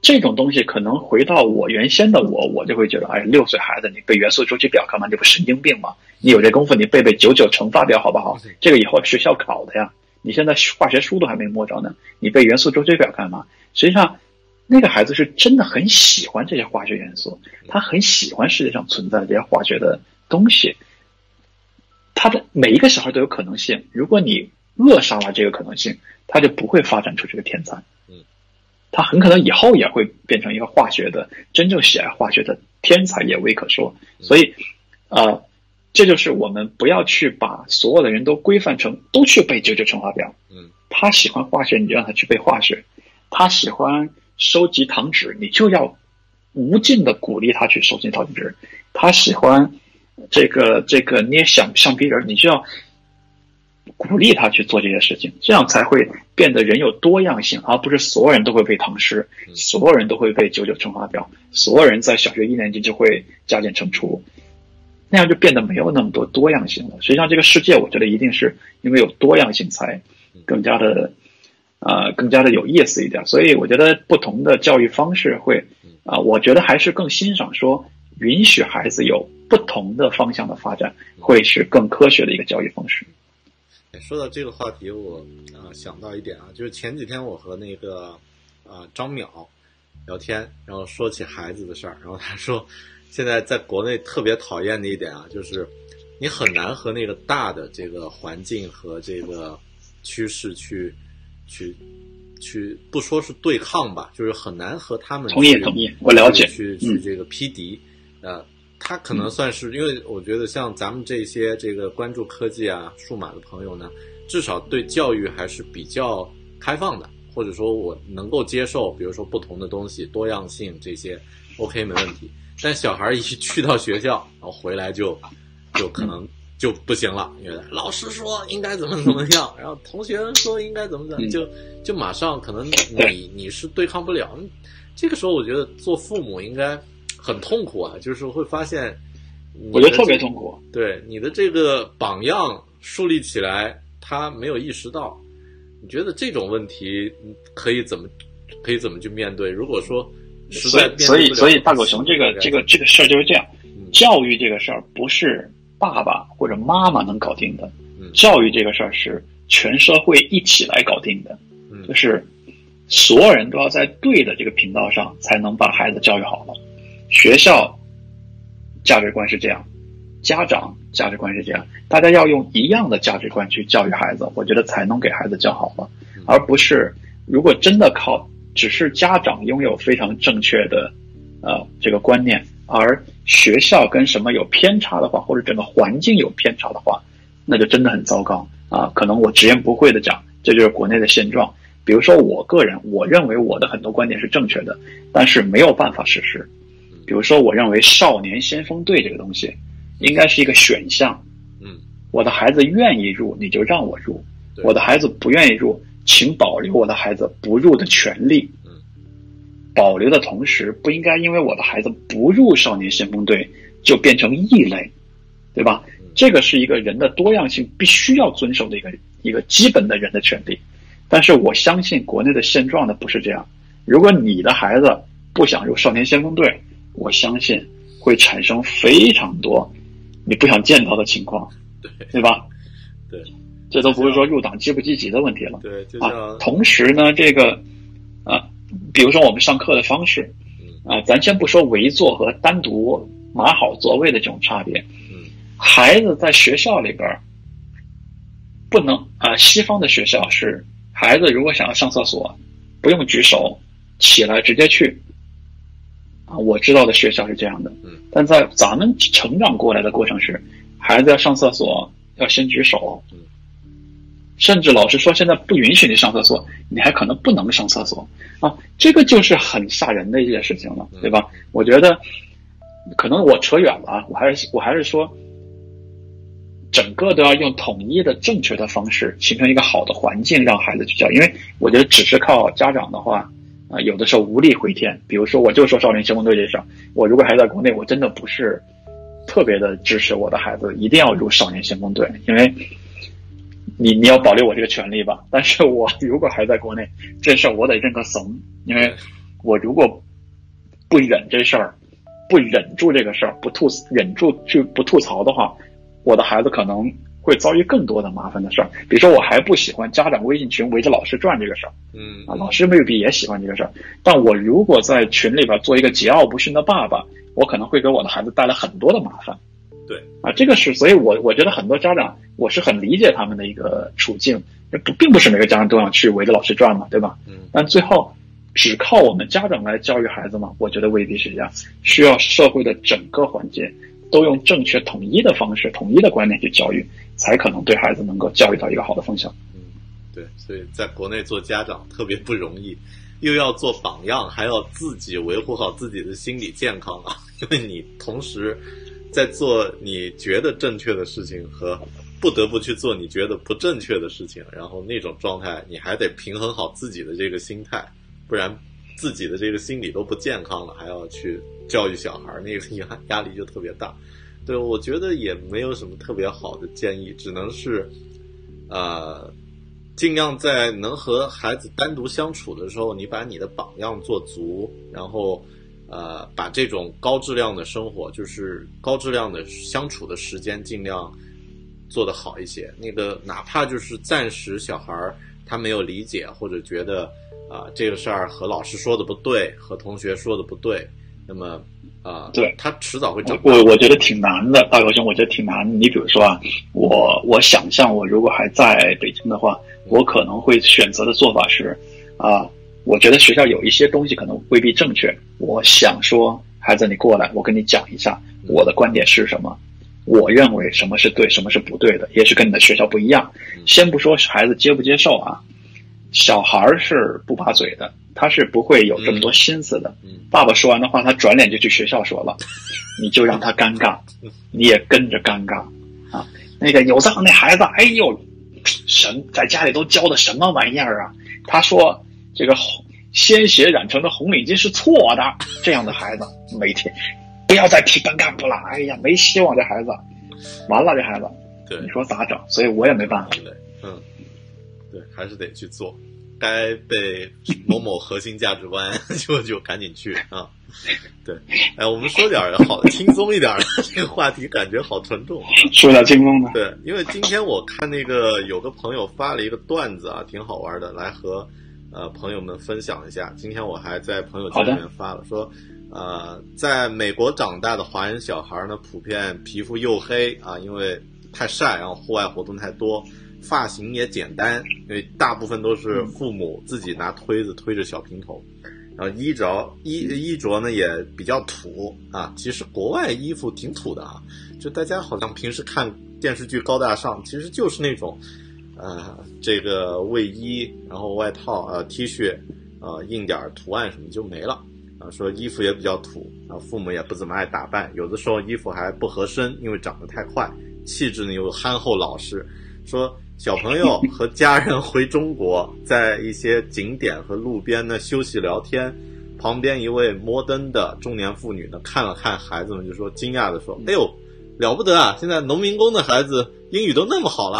这种东西可能回到我原先的我，我就会觉得，哎，六岁孩子你背元素周期表干嘛？你不神经病吗？你有这功夫，你背背九九乘法表好不好？这个以后学校考的呀。你现在化学书都还没摸着呢，你背元素周期表干嘛？实际上，那个孩子是真的很喜欢这些化学元素，他很喜欢世界上存在的这些化学的东西。他的每一个小孩都有可能性，如果你扼杀了这个可能性，他就不会发展出这个天才。嗯他很可能以后也会变成一个化学的真正喜爱化学的天才，也未可说。所以，呃，这就是我们不要去把所有的人都规范成都去背九九乘法表。嗯，他喜欢化学，你就让他去背化学；他喜欢收集糖纸，你就要无尽的鼓励他去收集糖纸；他喜欢这个这个捏橡橡皮人，你就要鼓励他去做这些事情，这样才会变得人有多样性，而不是所有人都会背唐诗，所有人都会背九九乘法表，所有人在小学一年级就会加减乘除，那样就变得没有那么多多样性了。实际上，这个世界我觉得一定是因为有多样性才更加的，呃，更加的有意思一点。所以我觉得不同的教育方式会，啊、我觉得还是更欣赏说允许孩子有不同的方向的发展，会是更科学的一个教育方式。哎说到这个话题，我啊、想到一点啊，就是前几天我和那个啊、张淼聊天，然后说起孩子的事儿，然后他说，现在在国内特别讨厌的一点啊，就是你很难和那个大的这个环境和这个趋势去去去，不说是对抗吧，就是很难和他们去同意同意我了解嗯去去这个匹敌，呃，他可能算是，因为我觉得像咱们这些这个关注科技啊、数码的朋友呢，至少对教育还是比较开放的，或者说我能够接受，比如说不同的东西、多样性这些，OK 没问题。但小孩一去到学校，然后回来就就可能就不行了，因为老师说应该怎么怎么样，然后同学说应该怎么怎么，嗯就就马上可能你 你是对抗不了。这个时候，我觉得做父母应该很痛苦啊，就是会发现我觉得特别痛苦。对你的这个榜样树立起来，他没有意识到。你觉得这种问题嗯可以怎么可以怎么去面对？如果说实所在以所以所以大狗熊这个该这个这个事儿就是这样嗯，教育这个事儿不是爸爸或者妈妈能搞定的嗯，教育这个事儿是全社会一起来搞定的，嗯。就是所有人都要在对的这个频道上，才能把孩子教育好了。学校价值观是这样，家长价值观是这样，大家要用一样的价值观去教育孩子，我觉得才能给孩子教好了，而不是如果真的靠只是家长拥有非常正确的呃这个观念，而学校跟什么有偏差的话，或者整个环境有偏差的话，那就真的很糟糕啊！可能我直言不讳的讲，这就是国内的现状。比如说，我个人我认为我的很多观点是正确的，但是没有办法实施。比如说，我认为少年先锋队这个东西应该是一个选项。嗯，我的孩子愿意入，你就让我入；我的孩子不愿意入，请保留我的孩子不入的权利。嗯，保留的同时，不应该因为我的孩子不入少年先锋队就变成异类，对吧？这个是一个人的多样性必须要遵守的一个一个基本的人的权利。但是我相信国内的现状呢不是这样。如果你的孩子不想入少年先锋队，我相信会产生非常多你不想见到的情况，对对吧？对这都不是说入党积不积极的问题了。对，就啊，同时呢，这个啊，比如说我们上课的方式啊，咱先不说围坐和单独码好座位的这种差别，嗯。孩子在学校里边儿不能啊，西方的学校是孩子如果想要上厕所，不用举手，起来直接去。啊，我知道的学校是这样的，嗯，但在咱们成长过来的过程是，孩子要上厕所要先举手，嗯，甚至老师说现在不允许你上厕所，你还可能不能上厕所啊，这个就是很吓人的一件事情了，对吧？我觉得可能我扯远了啊，我还是我还是说，整个都要用统一的正确的方式，形成一个好的环境，让孩子去教。因为我觉得只是靠家长的话，啊、有的时候无力回天。比如说，我就说少年先锋队这事儿，我如果还在国内，我真的不是特别的支持我的孩子一定要入少年先锋队，因为你你要保留我这个权利吧。但是我如果还在国内，这事儿我得认个怂，因为我如果不忍这事儿，不忍住这个事儿，不吐忍住去不吐槽的话，我的孩子可能会遭遇更多的麻烦的事儿。比如说，我还不喜欢家长微信群围着老师转这个事儿嗯啊，老师未必也喜欢这个事儿。但我如果在群里边做一个桀骜不驯的爸爸，我可能会给我的孩子带来很多的麻烦。对啊，这个是，所以我我觉得很多家长，我是很理解他们的一个处境，不，并不是每个家长都想去围着老师转嘛，对吧？嗯但最后只靠我们家长来教育孩子嘛？我觉得未必是这样，需要社会的整个环节都用正确统一的方式、统一的观念去教育，才可能对孩子能够教育到一个好的方向。嗯对，所以在国内做家长特别不容易，又要做榜样，还要自己维护好自己的心理健康啊，因为你同时在做你觉得正确的事情和不得不去做你觉得不正确的事情，然后那种状态你还得平衡好自己的这个心态，不然自己的这个心理都不健康了，还要去教育小孩儿，那个压压力就特别大。对，我觉得也没有什么特别好的建议，只能是，呃，尽量在能和孩子单独相处的时候，你把你的榜样做足，然后，呃，把这种高质量的生活，就是高质量的相处的时间，尽量做得好一些。那个哪怕就是暂时小孩儿他没有理解，或者觉得啊、这个事儿和老师说的不对，和同学说的不对，那么啊、对他迟早会长大。我我觉得挺难的，大高兄，我觉得挺难。你比如说啊，我我想象我如果还在北京的话，我可能会选择的做法是，啊，我觉得学校有一些东西可能未必正确，我想说，孩子你过来，我跟你讲一下我的观点是什么，我认为什么是对，什么是不对的，也许跟你的学校不一样。先不说孩子接不接受啊，小孩儿是不把嘴的，他是不会有这么多心思的。嗯爸爸说完的话，他转脸就去学校说了，你就让他尴尬，你也跟着尴尬啊。那个有藏那孩子，哎呦，什在家里都教的什么玩意儿啊？他说这个红鲜血染成的红领巾是错的，这样的孩子每天不要再提班干部了。哎呀，没希望这孩子，完了这孩子，对你说咋整？所以我也没办法。对，嗯，对，还是得去做。该被某某核心价值观 就就赶紧去啊！对，哎，我们说点好轻松一点的这个话题，感觉好沉重啊。说点轻松的，对，因为今天我看那个有个朋友发了一个段子啊，挺好玩的，来和呃朋友们分享一下。今天我还在朋友圈里面发了，说呃，在美国长大的华人小孩呢，普遍皮肤黝黑啊，因为太晒，然后户外活动太多，发型也简单，因为大部分都是父母自己拿推子推着小平头。然后衣着衣衣着呢也比较土啊，其实国外衣服挺土的啊，就大家好像平时看电视剧高大上，其实就是那种，呃，这个卫衣，然后外套呃 T 恤，呃印点儿图案什么就没了。啊，说衣服也比较土，啊，父母也不怎么爱打扮，有的时候衣服还不合身，因为长得太快，气质呢又憨厚老实。说小朋友和家人回中国，在一些景点和路边呢休息聊天，旁边一位摩登的中年妇女呢，看了看孩子们，就说惊讶的说：“哎呦，了不得啊！现在农民工的孩子英语都那么好了。”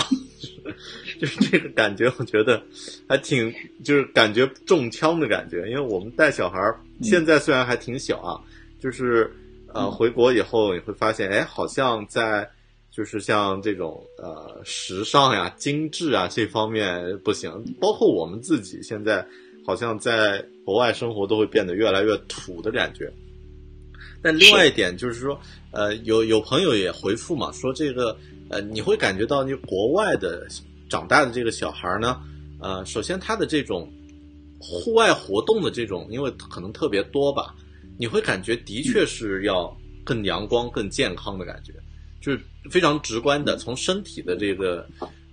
就是这个感觉，我觉得还挺，就是感觉中枪的感觉。因为我们带小孩儿，现在虽然还挺小啊，就是呃回国以后你会发现，哎，好像在就是像这种呃时尚呀、精致啊这方面不行，包括我们自己现在好像在国外生活都会变得越来越土的感觉。但另外一点就是说，呃，有有朋友也回复嘛，说这个呃，你会感觉到你国外的长大的这个小孩儿呢，呃，首先他的这种户外活动的这种，因为可能特别多吧，你会感觉的确是要更阳光、更健康的感觉，就是非常直观的，从身体的这个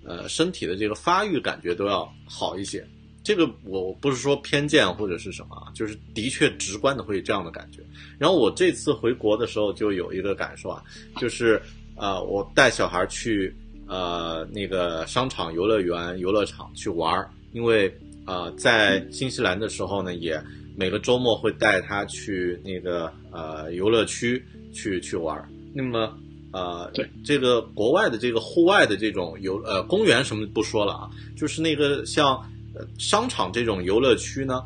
呃身体的这个发育感觉都要好一些。这个我不是说偏见或者是什么啊，就是的确直观的会有这样的感觉。然后我这次回国的时候就有一个感受啊，就是呃，我带小孩去呃那个商场、游乐园、游乐场去玩儿，因为呃在新西兰的时候呢，也每个周末会带他去那个呃游乐区去去玩儿。那么呃，对这个国外的这个户外的这种游呃公园什么不说了啊，就是那个像呃商场这种游乐区呢，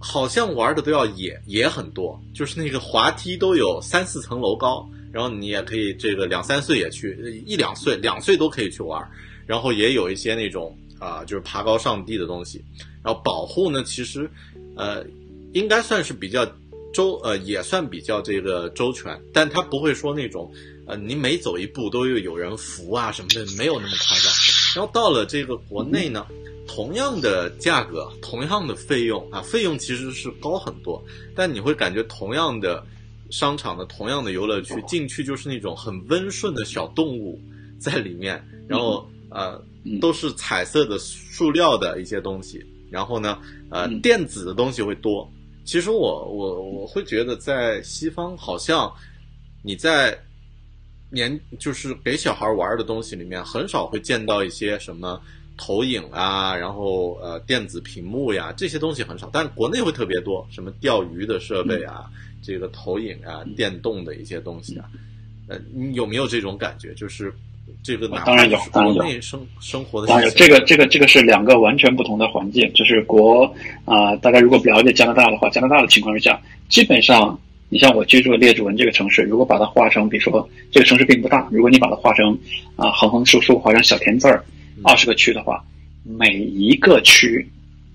好像玩的都要野野很多，就是那个滑梯都有三四层楼高，然后你也可以这个两三岁也去，一两岁两岁都可以去玩，然后也有一些那种啊、就是爬高上低的东西，然后保护呢，其实呃应该算是比较周呃也算比较这个周全，但它不会说那种呃你每走一步都有有人扶啊什么的，没有那么夸张。然后到了这个国内呢，同样的价格，同样的费用啊，费用其实是高很多，但你会感觉同样的商场的同样的游乐区进去就是那种很温顺的小动物在里面，然后呃都是彩色的塑料的一些东西，然后呢呃嗯。电子的东西会多。其实我我我会觉得在西方好像你在年就是给小孩玩的东西里面，很少会见到一些什么投影啊，然后呃电子屏幕呀这些东西很少，但国内会特别多，什么钓鱼的设备啊，这个投影啊、电动的一些东西啊，呃，你有没有这种感觉？就是这个当然有当然有国内生生活的当然有，这个这个这个是两个完全不同的环境。就是国啊、大家如果不了解加拿大的话，加拿大的情况是这样，基本上你像我居住的列治文这个城市，如果把它划成，比如说这个城市并不大，如果你把它划成啊、横横竖竖划成小田字儿，二十个区的话，每一个区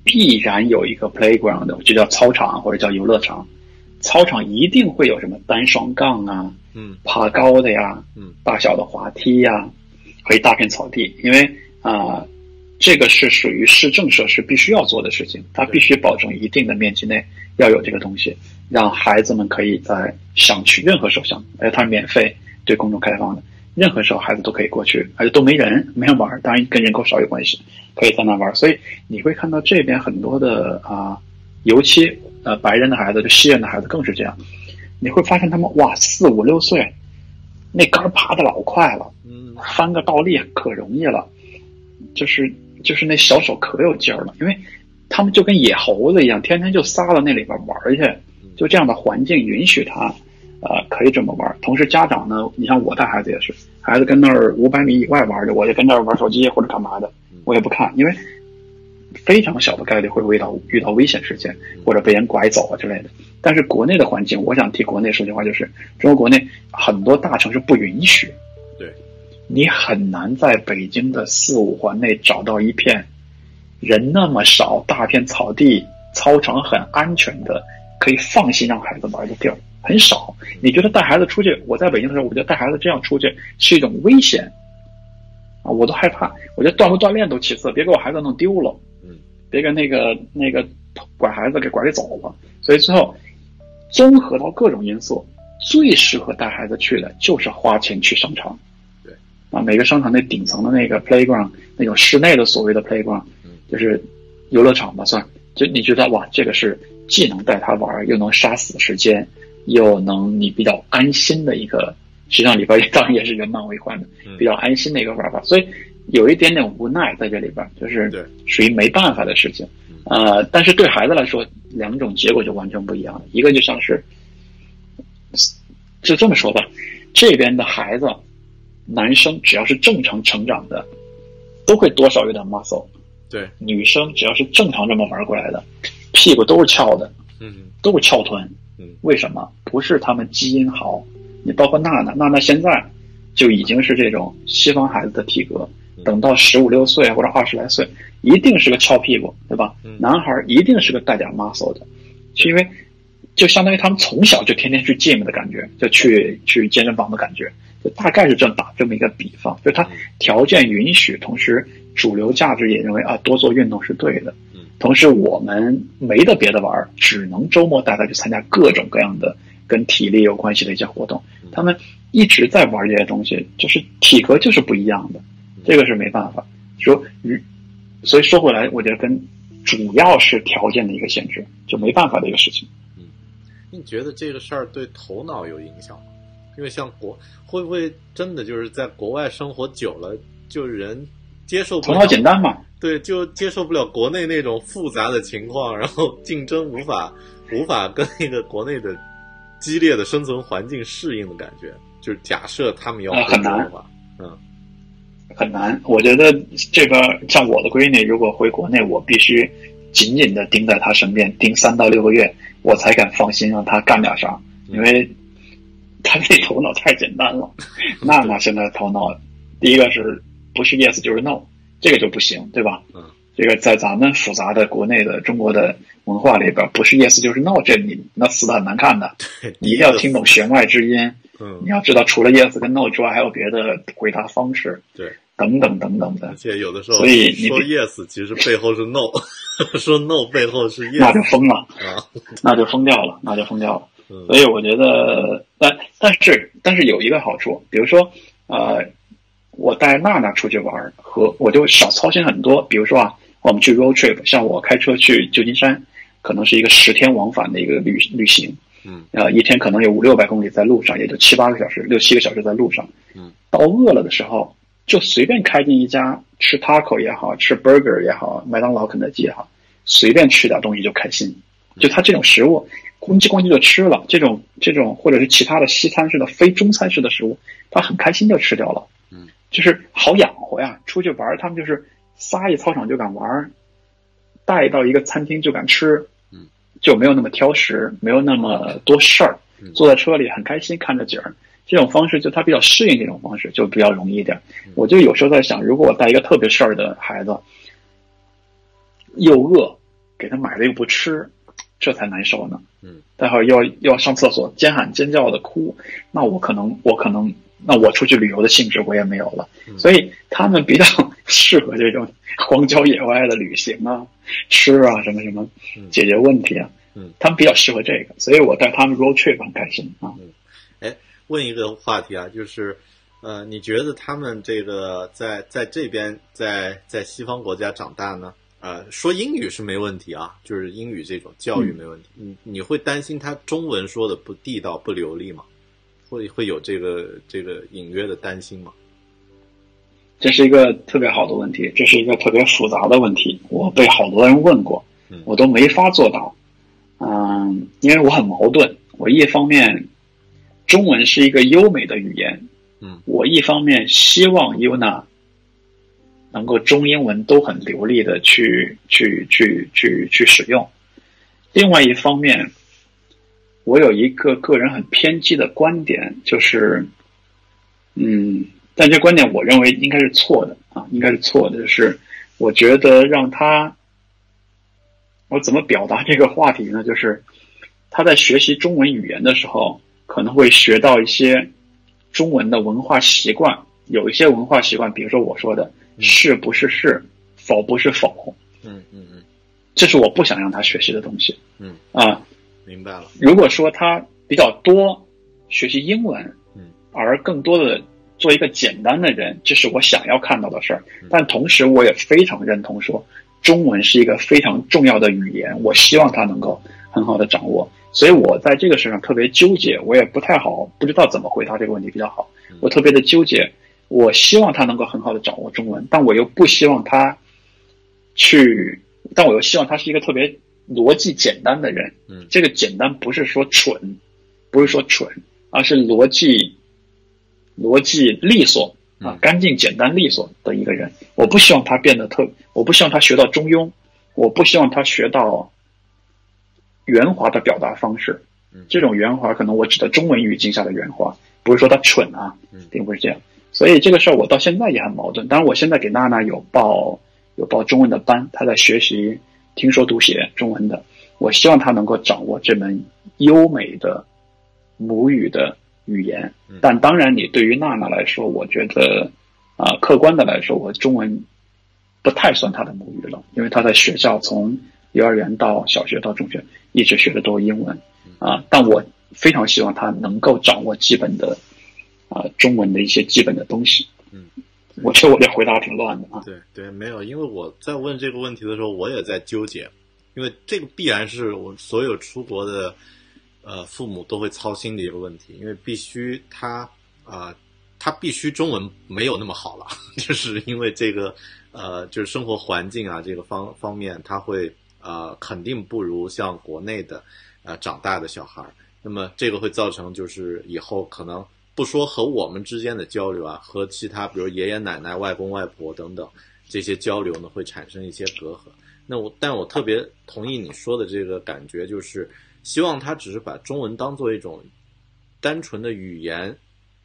必然有一个 playground，就叫操场或者叫游乐场。操场一定会有什么单双杠啊，嗯爬高的呀，嗯大小的滑梯呀，和一大片草地。因为啊、这个是属于市政设施必须要做的事情，它必须保证一定的面积内要有这个东西，让孩子们可以在想去任何时候想，而且它是免费对公众开放的，任何时候孩子都可以过去，而且都没人，没人玩，当然跟人口少有关系，可以在那玩。所以你会看到这边很多的啊、尤其呃白人的孩子，就西人的孩子更是这样，你会发现他们哇四五六岁，那杆儿爬的老快了，嗯。翻个倒立可容易了，就是就是那小手可有劲儿了，因为他们就跟野猴子一样，天天就撒到那里边玩儿去，就这样的环境允许他，呃，可以这么玩。同时家长呢，你像我带孩子也是，孩子跟那儿五百米以外玩的，我就跟那儿玩手机或者干嘛的，我也不看，因为非常小的概率会遇到遇到危险事件或者被人拐走啊之类的。但是国内的环境，我想替国内说句话，就是中国国内很多大城市不允许，对，你很难在北京的四五环内找到一片人那么少、大片草地、操场很安全的，可以放心让孩子玩的地儿，很少。你觉得带孩子出去？我在北京的时候，我觉得带孩子这样出去是一种危险啊，我都害怕。我觉得锻不锻炼都其次，别给我孩子弄丢了，嗯，别给那个那个拐孩子给拐给走了。所以最后综合到各种因素，最适合带孩子去的就是花钱去商场。对，啊，每个商场那顶层的那个 playground，那种室内的所谓的 playground，嗯就是游乐场吧，算。就你觉得哇，这个是既能带他玩儿，又能杀死时间，又能你比较安心的一个，实际上里边 当然也是人满为患的，嗯比较安心的一个玩法。所以有一点点无奈在这里边，就是对属于没办法的事情。呃，但是对孩子来说，两种结果就完全不一样了。一个就像是，就这么说吧，这边的孩子，男生只要是正常成长的，都会多少有点 muscle。对，女生只要是正常这么玩过来的，屁股都是翘的，嗯都是翘臀。嗯为什么？不是他们基因好，你包括娜娜，娜娜现在就已经是这种西方孩子的体格，等到十五六岁或者二十来岁，一定是个翘屁股，对吧？嗯男孩一定是个带点 muscle 的，是因为就相当于他们从小就天天去 gym 的感觉，就去去健身房的感觉，就大概是这么打这么一个比方，就是他条件允许，同时主流价值也认为啊多做运动是对的。同时，我们没得别的玩儿，只能周末带他去参加各种各样的跟体力有关系的一些活动。他们一直在玩这些东西，就是体格就是不一样的，这个是没办法。说，与所以说回来，我觉得跟主要是条件的一个限制，就没办法的一个事情。嗯你觉得这个事儿对头脑有影响吗？因为像国会不会真的就是在国外生活久了，就人接受不了头脑简单嘛，对，就接受不了国内那种复杂的情况，然后竞争无法无法跟那个国内的激烈的生存环境适应的感觉。就是假设他们要很难嗯很难。我觉得这个像我的闺女，如果回国内，我必须紧紧的盯在她身边，盯三到六个月，我才敢放心让她干点啥，因为她这头脑太简单了。娜娜现在头脑，第一个是不是 yes 就是 no，这个就不行，对吧？嗯，这个在咱们复杂的国内的中国的文化里边，不是 yes 就是 no，这你那死的很难看的。你一定要听懂弦外之音，嗯你，要知道除了 yes 跟 no 之外，还有别的回答方式。对，等等等等的而，且有的时候所以你说 yes 其实背后是 no，说 no 背后是 yes 那就疯了，啊，那就疯掉了，那就疯掉了。嗯所以我觉得，但但是但是有一个好处，比如说，呃，我带娜娜出去玩，和我就少操心很多。比如说啊，我们去 road trip，像我开车去旧金山，可能是一个十天往返的一个旅旅行，嗯，呃，一天可能有五六百公里在路上，也就七八个小时、六七个小时在路上，嗯，到饿了的时候，就随便开进一家吃 taco 也好，吃 burger 也好，麦当劳、肯德基也好，随便吃点东西就开心。就它这种食物，咣叽咣叽就吃了，这种这种或者是其他的西餐式的、非中餐式的食物，他很开心就吃掉了。嗯，就是好养活呀。出去玩儿，他们就是撒一操场就敢玩儿，带到一个餐厅就敢吃，嗯，就没有那么挑食，没有那么多事儿嗯，坐在车里很开心看着景儿。这种方式就他比较适应这种方式，就比较容易一点。嗯我就有时候在想，如果我带一个特别事儿的孩子，又饿，给他买了又不吃，这才难受呢。嗯，待会儿又要又要上厕所，尖喊尖叫的哭，那我可能我可能那我出去旅游的兴致我也没有了。嗯所以他们比较适合这种荒郊野外的旅行啊，吃啊什么什么嗯解决问题啊。嗯，他们比较适合这个，所以我带他们 road trip 很开心啊。问一个话题啊，就是，呃，你觉得他们这个在在这边在在西方国家长大呢？呃，说英语是没问题啊，就是英语这种教育没问题。你你会担心他中文说的不地道、不流利吗？会会有这个这个隐约的担心吗？这是一个特别好的问题，这是一个特别复杂的问题，我被好多人问过嗯，我都没法做到。嗯，因为我很矛盾，我一方面中文是一个优美的语言，嗯，我一方面希望 Yuna 能够中英文都很流利的去去去去去使用，另外一方面，我有一个个人很偏激的观点，就是，嗯，但这观点我认为应该是错的啊，应该是错的。就是我觉得让他，我怎么表达这个话题呢？就是他在学习中文语言的时候，可能会学到一些中文的文化习惯，有一些文化习惯，比如说我说的“是不是是，否不是否嗯嗯嗯”，这是我不想让他学习的东西。嗯啊，明白了。如果说他比较多学习英文，嗯，而更多的做一个简单的人，这是我想要看到的事儿嗯。但同时，我也非常认同说，中文是一个非常重要的语言，我希望他能够很好的掌握。所以我在这个事上特别纠结，我也不太好，不知道怎么回答这个问题比较好。我特别的纠结，我希望他能够很好的掌握中文，但我又不希望他去，但我又希望他是一个特别逻辑简单的人。嗯这个简单不是说蠢，不是说蠢，而是逻辑逻辑利索啊嗯，干净、简单、利索的一个人。我不希望他变得特，我不希望他学到中庸，我不希望他学到圆滑的表达方式嗯。这种圆滑，可能我指的中文语境下的圆滑，不是说他蠢啊嗯，并不是这样。所以这个事儿我到现在也很矛盾。当然，我现在给娜娜有报有报中文的班，她在学习听说读写中文的。我希望她能够掌握这门优美的母语的语言嗯。但当然，你对于娜娜来说，我觉得啊、客观的来说，我中文不太算她的母语了，因为她在学校从幼儿园到小学到中学一直学的都是英文啊。但我非常希望她能够掌握基本的啊中文的一些基本的东西。嗯，我觉得我这回答挺乱的啊。对对，没有，因为我在问这个问题的时候，我也在纠结，因为这个必然是我所有出国的呃父母都会操心的一个问题，因为必须他啊、他必须中文没有那么好了，就是因为这个呃就是生活环境啊这个方方面，他会呃肯定不如像国内的呃长大的小孩儿，那么这个会造成就是以后可能不说和我们之间的交流啊，和其他比如爷爷奶奶、外公外婆等等这些交流呢，会产生一些隔阂。那我，但我特别同意你说的这个感觉，就是希望他只是把中文当做一种单纯的语言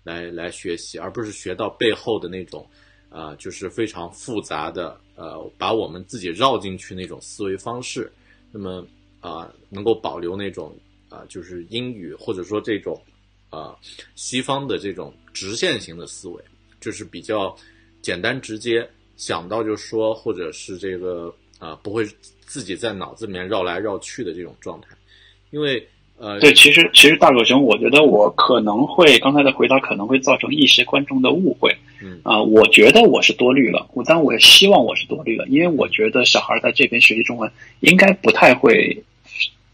来来学习，而不是学到背后的那种，呃，就是非常复杂的，呃，把我们自己绕进去那种思维方式。那么啊、能够保留那种啊、就是英语或者说这种啊、西方的这种直线型的思维，就是比较简单直接，想到就说，或者是这个啊、不会自己在脑子里面绕来绕去的这种状态，因为呃，对，其实其实大狗熊，我觉得我可能会刚才的回答可能会造成一些观众的误会。嗯啊、我觉得我是多虑了，我但我也希望我是多虑了，因为我觉得小孩在这边学习中文应该不太会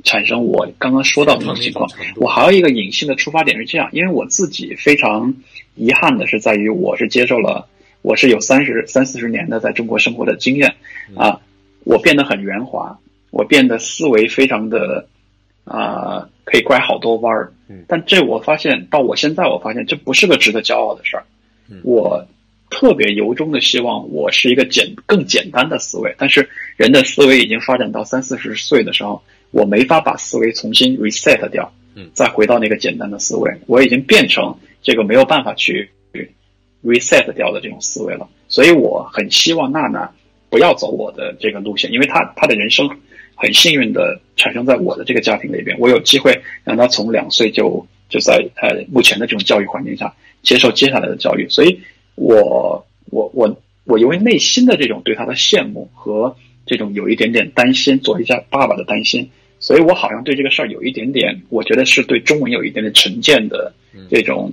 产生我刚刚说到的那种情况。我还有一个隐性的出发点是这样，因为我自己非常遗憾的是在于我是接受了，我是有三十三四十年的在中国生活的经验啊，我变得很圆滑，我变得思维非常的啊、可以拐好多弯儿。嗯，但这我发现到我现在我发现这不是个值得骄傲的事儿。嗯，我特别由衷的希望我是一个简更简单的思维，但是人的思维已经发展到三四十岁的时候，我没法把思维重新 reset 掉，嗯。再回到那个简单的思维，我已经变成这个没有办法去 reset 掉的这种思维了。所以我很希望娜娜不要走我的这个路线，因为她她的人生很幸运的产生在我的这个家庭里边，我有机会让他从两岁就就在呃目前的这种教育环境下接受接下来的教育，所以我我我我因为内心的这种对他的羡慕和这种有一点点担心，做一下爸爸的担心，所以我好像对这个事儿有一点点，我觉得是对中文有一点点成见的这种、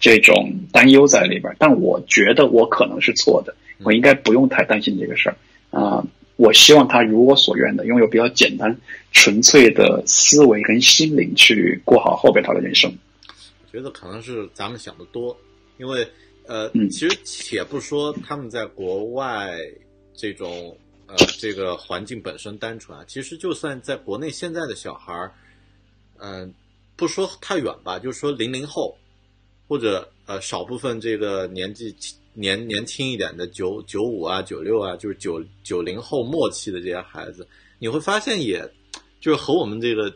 这种担忧在里边儿。但我觉得我可能是错的，我应该不用太担心这个事儿。啊、我希望他如我所愿的拥有比较简单、纯粹的思维跟心灵去过好后边他的人生。觉得可能是咱们想的多，因为呃，嗯其实且不说他们在国外这种呃这个环境本身单纯啊，其实就算在国内现在的小孩儿，嗯、不说太远吧，就说零零后或者呃少部分这个年纪年年轻一点的九九五啊九六啊，就是九九零后末期的这些孩子，你会发现也就是和我们这个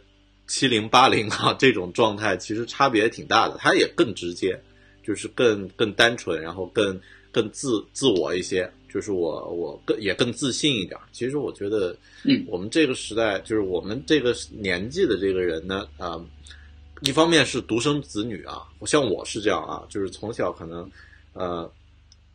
七零八零啊这种状态其实差别也挺大的，他也更直接，就是更更单纯，然后更更自自我一些，就是我我更也更自信一点。其实我觉得，嗯我们这个时代，就是我们这个年纪的这个人呢，啊、一方面是独生子女啊，像我是这样啊，就是从小可能，呃，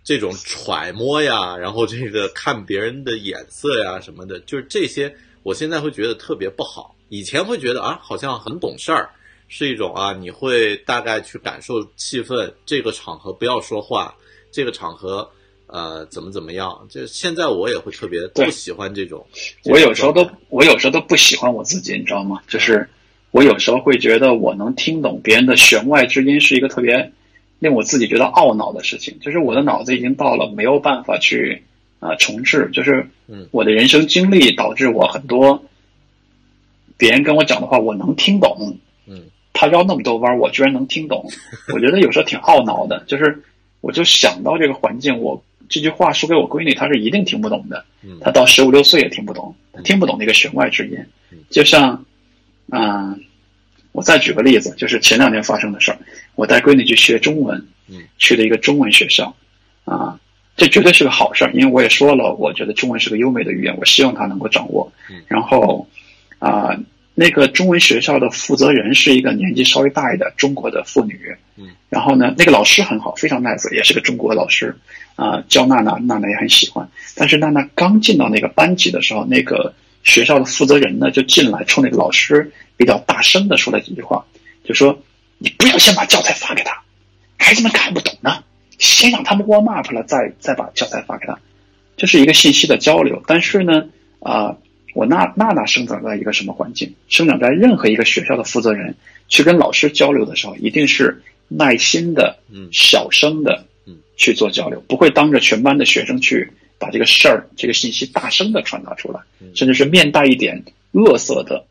这种揣摩呀，然后这个看别人的眼色呀什么的，就是这些，我现在会觉得特别不好。以前会觉得啊，好像很懂事儿，是一种啊，你会大概去感受气氛，这个场合不要说话，这个场合呃怎么怎么样。就现在我也会特别不喜欢这种。我有时候都我有时候都不喜欢我自己，你知道吗？就是我有时候会觉得我能听懂别人的弦外之音是一个特别令我自己觉得懊恼的事情，就是我的脑子已经到了没有办法去啊、呃重置，就是嗯我的人生经历导致我很多别人跟我讲的话我能听懂，嗯他绕那么多弯儿，我居然能听懂，我觉得有时候挺懊恼的。就是我就想到这个环境，我这句话说给我闺女，她是一定听不懂的。嗯她到十五六岁也听不懂，她听不懂那个弦外之音。就像，嗯、我再举个例子，就是前两天发生的事儿，我带闺女去学中文，嗯去了一个中文学校，啊，这绝对是个好事儿，因为我也说了，我觉得中文是个优美的语言，我希望她能够掌握。嗯然后，啊、那个中文学校的负责人是一个年纪稍微大一点中国的妇女，嗯，然后呢，那个老师很好，非常 nice，也是个中国老师，啊、教娜娜，娜娜也很喜欢。但是娜娜刚进到那个班级的时候，那个学校的负责人呢就进来冲那个老师比较大声的说了几句话，就说：“你不要先把教材发给他，孩子们看不懂呢，先让他们 warm up 了，再再把教材发给他。”这是一个信息的交流。但是呢，啊、我娜娜娜生长在一个什么环境？生长在任何一个学校的负责人去跟老师交流的时候，一定是耐心的、嗯小声的嗯去做交流，不会当着全班的学生去把这个事儿、这个信息大声的传达出来，甚至是面带一点恶色的啊、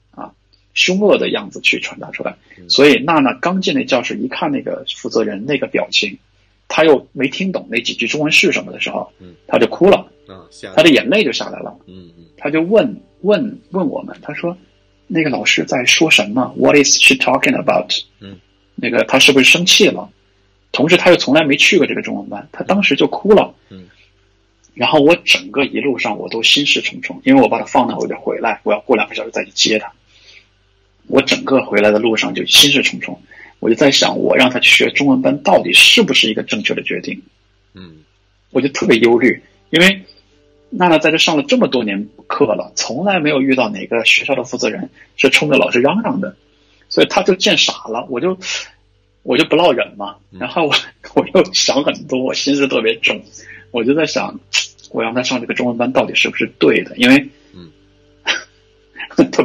凶恶的样子去传达出来。所以娜娜刚进那教室，一看那个负责人那个表情，她又没听懂那几句中文是什么的时候嗯，她就哭了，她的眼泪就下来了。嗯嗯他就问问问我们，他说那个老师在说什么？What is she talking about？嗯，那个他是不是生气了？同时他又从来没去过这个中文班，他当时就哭了。嗯，然后我整个一路上我都心事重重，因为我把他放那我就回来，我要过两个小时再去接他。我整个回来的路上就心事重重，我就在想，我让他去学中文班到底是不是一个正确的决定？嗯我就特别忧虑，因为娜娜在这上了这么多年课了，从来没有遇到哪个学校的负责人是冲着老师嚷嚷的，所以他就见傻了，我就我就不落忍嘛，然后我我又想很多，我心思特别重，我就在想，我让他上这个中文班到底是不是对的？因为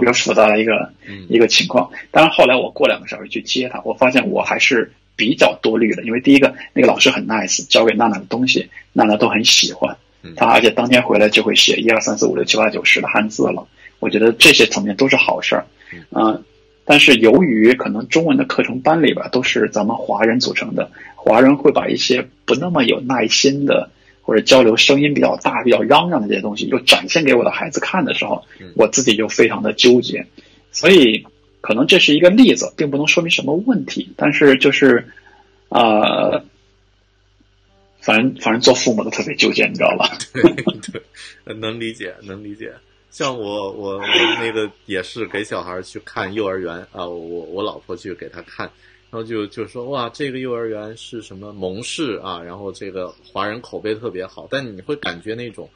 嗯特别复杂的一个嗯一个情况。当然后来我过两个小时去接他，我发现我还是比较多虑的，因为第一个那个老师很 nice，教给娜娜的东西娜娜都很喜欢嗯，她而且当天回来就会写一二三四五六七八九十的汉字了。我觉得这些层面都是好事儿，嗯、但是由于可能中文的课程班里边都是咱们华人组成的，华人会把一些不那么有耐心的或者交流声音比较大、比较嚷嚷的这些东西，又展现给我的孩子看的时候，我自己就非常的纠结。所以可能这是一个例子，并不能说明什么问题，但是就是，呃，反正反正做父母的特别纠结，你知道吧？对，能理解，能理解。像我，我我那个也是给小孩去看幼儿园啊，我我老婆去给他看，然然后就就说哇，这个幼儿园是什么蒙氏啊，然后这个华人口碑特别好，但你会感觉那种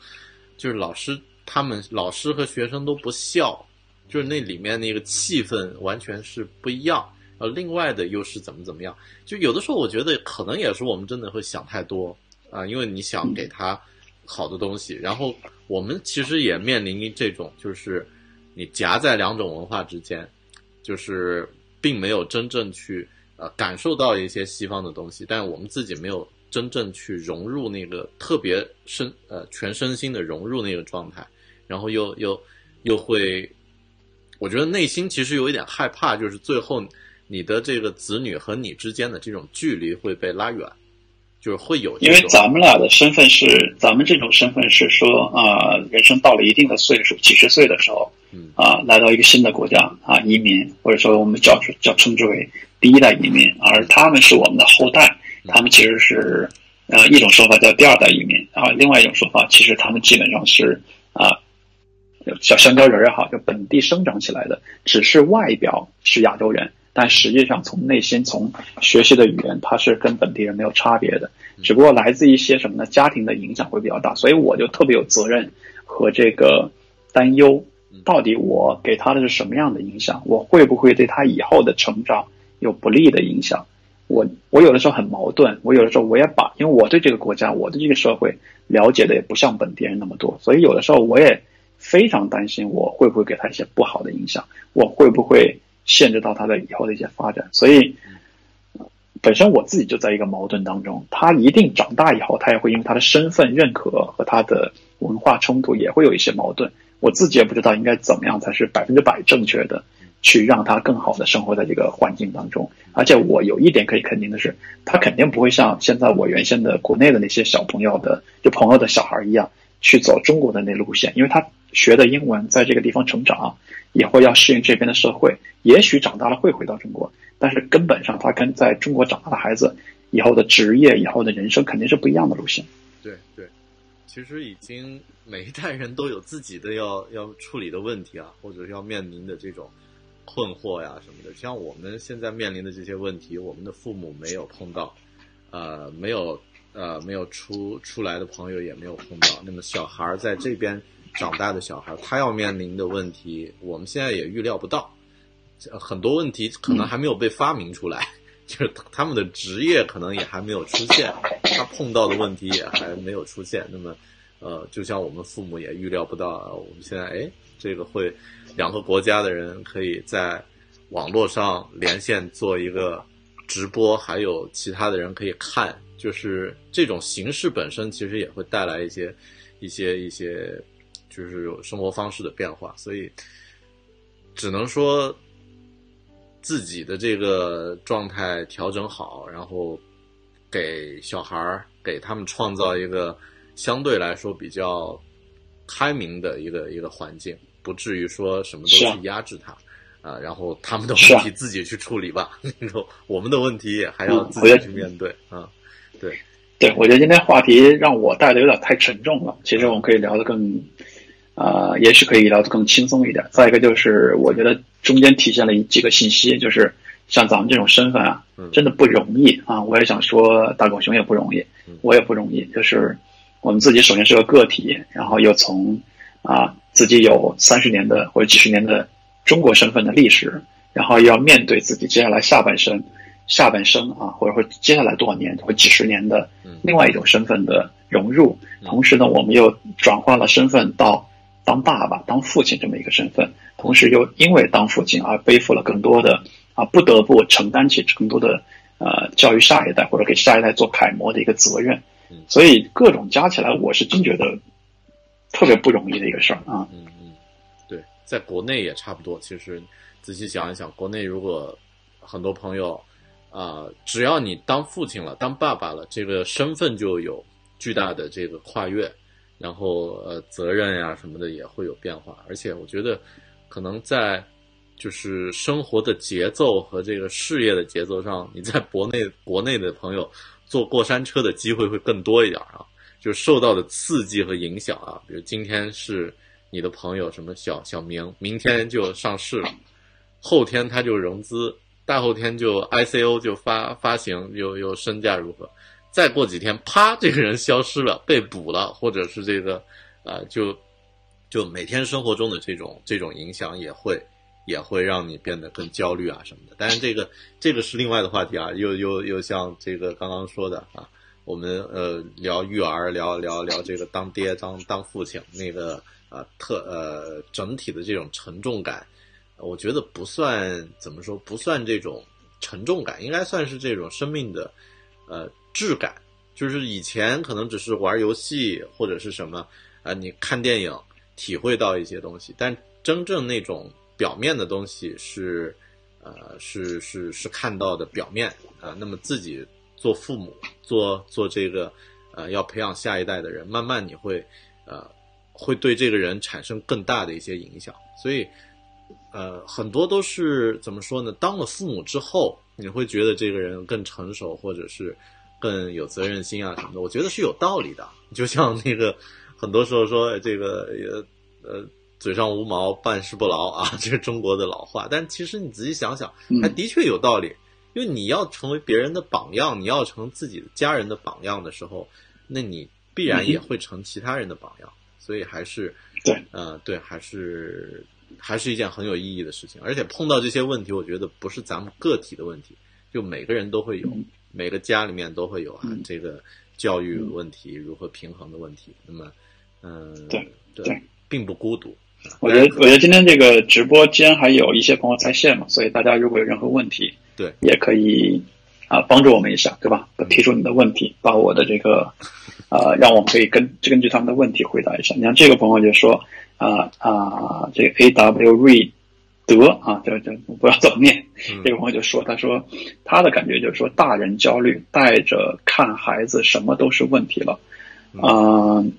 就是老师他们老师和学生都不笑，就是那里面那个气氛完全是不一样。呃，另外的又是怎么怎么样？就有的时候我觉得可能也是我们真的会想太多啊，因为你想给他好的东西，然后我们其实也面临这种，就是你夹在两种文化之间，就是并没有真正去呃感受到一些西方的东西，但我们自己没有真正去融入那个特别身呃全身心的融入那个状态，然后又又又会，我觉得内心其实有一点害怕，就是最后你的这个子女和你之间的这种距离会被拉远，就是会有因为咱们俩的身份是，咱们这种身份是说啊、人生到了一定的岁数，几十岁的时候嗯，啊、来到一个新的国家啊，移民，或者说我们叫叫称之为第一代移民，而他们是我们的后代，他们其实是呃一种说法叫第二代移民啊，另外一种说法其实他们基本上是啊。小香蕉人也好，就本地生长起来的，只是外表是亚洲人，但实际上从内心、从学习的语言，他是跟本地人没有差别的。只不过来自一些什么呢？家庭的影响会比较大，所以我就特别有责任和这个担忧，到底我给他的是什么样的影响？我会不会对他以后的成长有不利的影响？我我有的时候很矛盾，我有的时候我也把，因为我对这个国家、我对这个社会了解的也不像本地人那么多，所以有的时候我也非常担心我会不会给他一些不好的影响，我会不会限制到他的以后的一些发展，所以。本身我自己就在一个矛盾当中，他一定长大以后，他也会因为他的身份认可和他的文化冲突，也会有一些矛盾。我自己也不知道应该怎么样才是百分之百正确的，去让他更好的生活在这个环境当中。而且我有一点可以肯定的是，他肯定不会像现在我原先的国内的那些小朋友的就朋友的小孩一样去走中国的那路线，因为他学的英文在这个地方成长，以后要适应这边的社会，也许长大了会回到中国，但是根本上他跟在中国长大的孩子以后的职业、以后的人生肯定是不一样的路线。对对，其实已经每一代人都有自己的要要处理的问题啊，或者要面临的这种困惑呀什么的。像我们现在面临的这些问题，我们的父母没有碰到，呃，没有呃没有出出来的朋友也没有碰到。那么小孩在这边长大的小孩，他要面临的问题，我们现在也预料不到。很多问题可能还没有被发明出来，就是他们的职业可能也还没有出现，他碰到的问题也还没有出现。那么，呃，就像我们父母也预料不到，呃我们现在哎，这个会两个国家的人可以在网络上连线做一个直播，还有其他的人可以看，就是这种形式本身其实也会带来一些一些一些就是生活方式的变化，所以只能说自己的这个状态调整好，然后给小孩儿给他们创造一个相对来说比较开明的一个一个环境，不至于说什么都去压制他。啊，然后他们的问题自己去处理吧，我们的问题也还要自己去面对啊。对，对，我觉得今天话题让我带的有点太沉重了。其实我们可以聊得更，呃，也许可以聊得更轻松一点。再一个就是，我觉得中间体现了一几个信息，就是像咱们这种身份啊嗯，真的不容易啊。我也想说，大狗熊也不容易嗯，我也不容易。就是我们自己首先是个个体，然后又从啊自己有三十年的或者几十年的中国身份的历史，然后又要面对自己接下来下半生。下半生啊，或者说接下来多少年或几十年的嗯另外一种身份的融入，嗯同时呢，我们又转换了身份到当爸爸、当父亲这么一个身份，同时又因为当父亲而背负了更多的啊，不得不承担起更多的呃教育下一代或者给下一代做楷模的一个责任嗯，所以各种加起来，我是真觉得特别不容易的一个事儿啊。嗯嗯，对，在国内也差不多。其实仔细想一想，国内如果很多朋友啊、只要你当父亲了、当爸爸了，这个身份就有巨大的这个跨越，然后呃责任呀、什么的也会有变化。而且我觉得，可能在就是生活的节奏和这个事业的节奏上，你在国内国内的朋友坐过山车的机会会更多一点啊。就受到的刺激和影响啊，比如今天是你的朋友什么小小明，明天就上市了，后天他就融资，大后天就 ICO 就发发行，又又身价如何？再过几天，啪，这个人消失了，被捕了，或者是这个，呃，就就每天生活中的这种这种影响也会也会让你变得更焦虑啊什么的。但是这个这个是另外的话题啊，又又又像这个刚刚说的啊，我们呃聊育儿，聊聊聊这个当爹当当父亲那个呃特呃整体的这种沉重感，我觉得不算怎么说，不算这种沉重感，应该算是这种生命的呃质感。就是以前可能只是玩游戏或者是什么啊、你看电影体会到一些东西，但真正那种表面的东西是呃是是是看到的表面啊、那么自己做父母，做做这个呃要培养下一代的人，慢慢你会呃会对这个人产生更大的一些影响，所以呃很多都是怎么说呢？当了父母之后，你会觉得这个人更成熟，或者是更有责任心啊什么的，我觉得是有道理的。就像那个很多时候说这个呃呃嘴上无毛，办事不牢啊，这是中国的老话。但其实你仔细想想，嗯还的确有道理。因为你要成为别人的榜样，你要成自己的家人的榜样的时候，那你必然也会成其他人的榜样。所以还是对，呃，对，还是还是一件很有意义的事情。而且碰到这些问题，我觉得不是咱们个体的问题，就每个人都会有，嗯每个家里面都会有啊，嗯这个教育问题如何平衡的问题。那么，嗯、对对对并不孤独。我觉得，我觉得今天这个直播间还有一些朋友在线嘛，所以大家如果有任何问题，对，也可以啊帮助我们一下，对吧？提出你的问题，把我的这个呃，让我们可以根根据他们的问题回答一下。你像这个朋友就说啊啊、这个 A W read 德啊，这这不知道怎么念。嗯这个朋友就说，他说他的感觉就是说，大人焦虑带着看孩子什么都是问题了。嗯、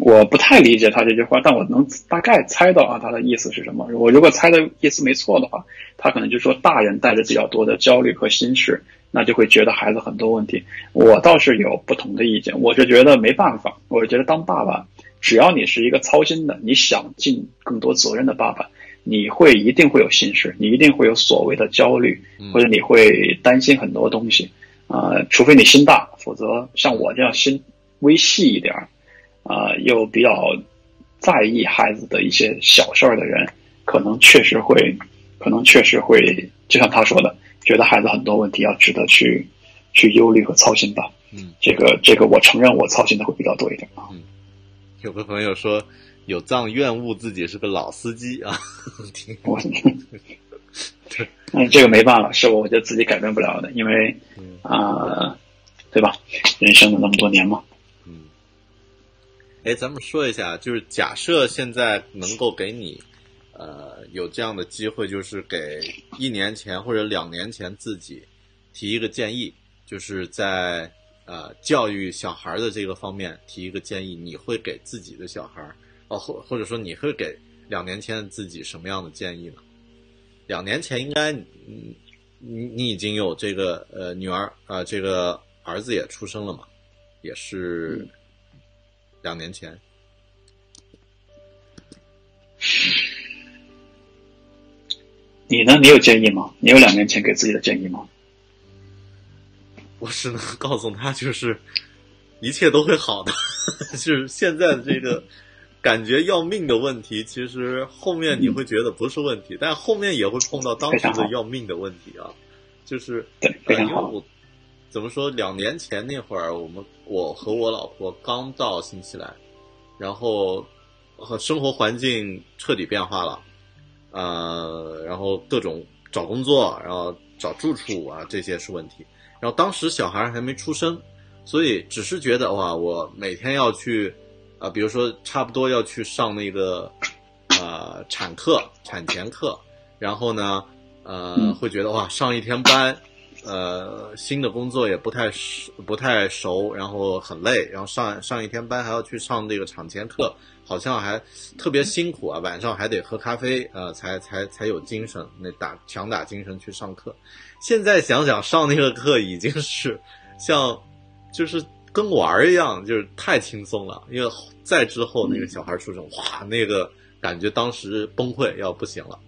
我不太理解他这句话，但我能大概猜到啊他的意思是什么。我如果猜的意思没错的话，他可能就说大人带着比较多的焦虑和心事，那就会觉得孩子很多问题。我倒是有不同的意见，我是觉得没办法，我是觉得当爸爸，只要你是一个操心的，你想尽更多责任的爸爸，你会一定会有心事，你一定会有所谓的焦虑，或者你会担心很多东西。啊、除非你心大，否则像我这样心微细一点儿，啊、又比较在意孩子的一些小事儿的人，可能确实会，可能确实会，就像他说的，觉得孩子很多问题要值得去去忧虑和操心吧。嗯，这个这个我承认我操心的会比较多一点啊。有个朋友说，有藏怨恶自己是个老司机啊，挺我，嗯，这个没办法，是我我觉得自己改变不了的，因为啊、对吧？人生的那么多年嘛，嗯，哎，咱们说一下，就是假设现在能够给你，呃，有这样的机会，就是给一年前或者两年前自己提一个建议，就是在呃教育小孩的这个方面提一个建议，你会给自己的小孩，哦，或或者说你会给两年前的自己什么样的建议呢？两年前应该，嗯，你你已经有这个呃女儿啊、呃这个儿子也出生了嘛，也是两年前。你呢？你有建议吗？你有两年前给自己的建议吗？我只能告诉他，就是一切都会好的。就是现在的这个感觉要命的问题，其实后面你会觉得不是问题，但后面也会碰到当时的要命的问题啊。就是对，非呃，因。为我怎么说，两年前那会儿，我们我和我老婆刚到新西兰，然后和生活环境彻底变化了，呃，然后各种找工作，然后找住处啊，这些是问题。然后当时小孩还没出生，所以只是觉得哇，我每天要去啊、比如说差不多要去上那个呃产课、产前课，然后呢，呃，嗯会觉得哇，上一天班，呃，新的工作也不太熟不太熟，然后很累，然后上上一天班还要去上这个场前课，好像还特别辛苦啊，晚上还得喝咖啡，呃，才才才有精神，那打强打精神去上课。现在想想，上那个课已经是像就是跟玩儿一样，就是太轻松了。因为再之后那个小孩出生，哇，那个感觉当时崩溃要不行了。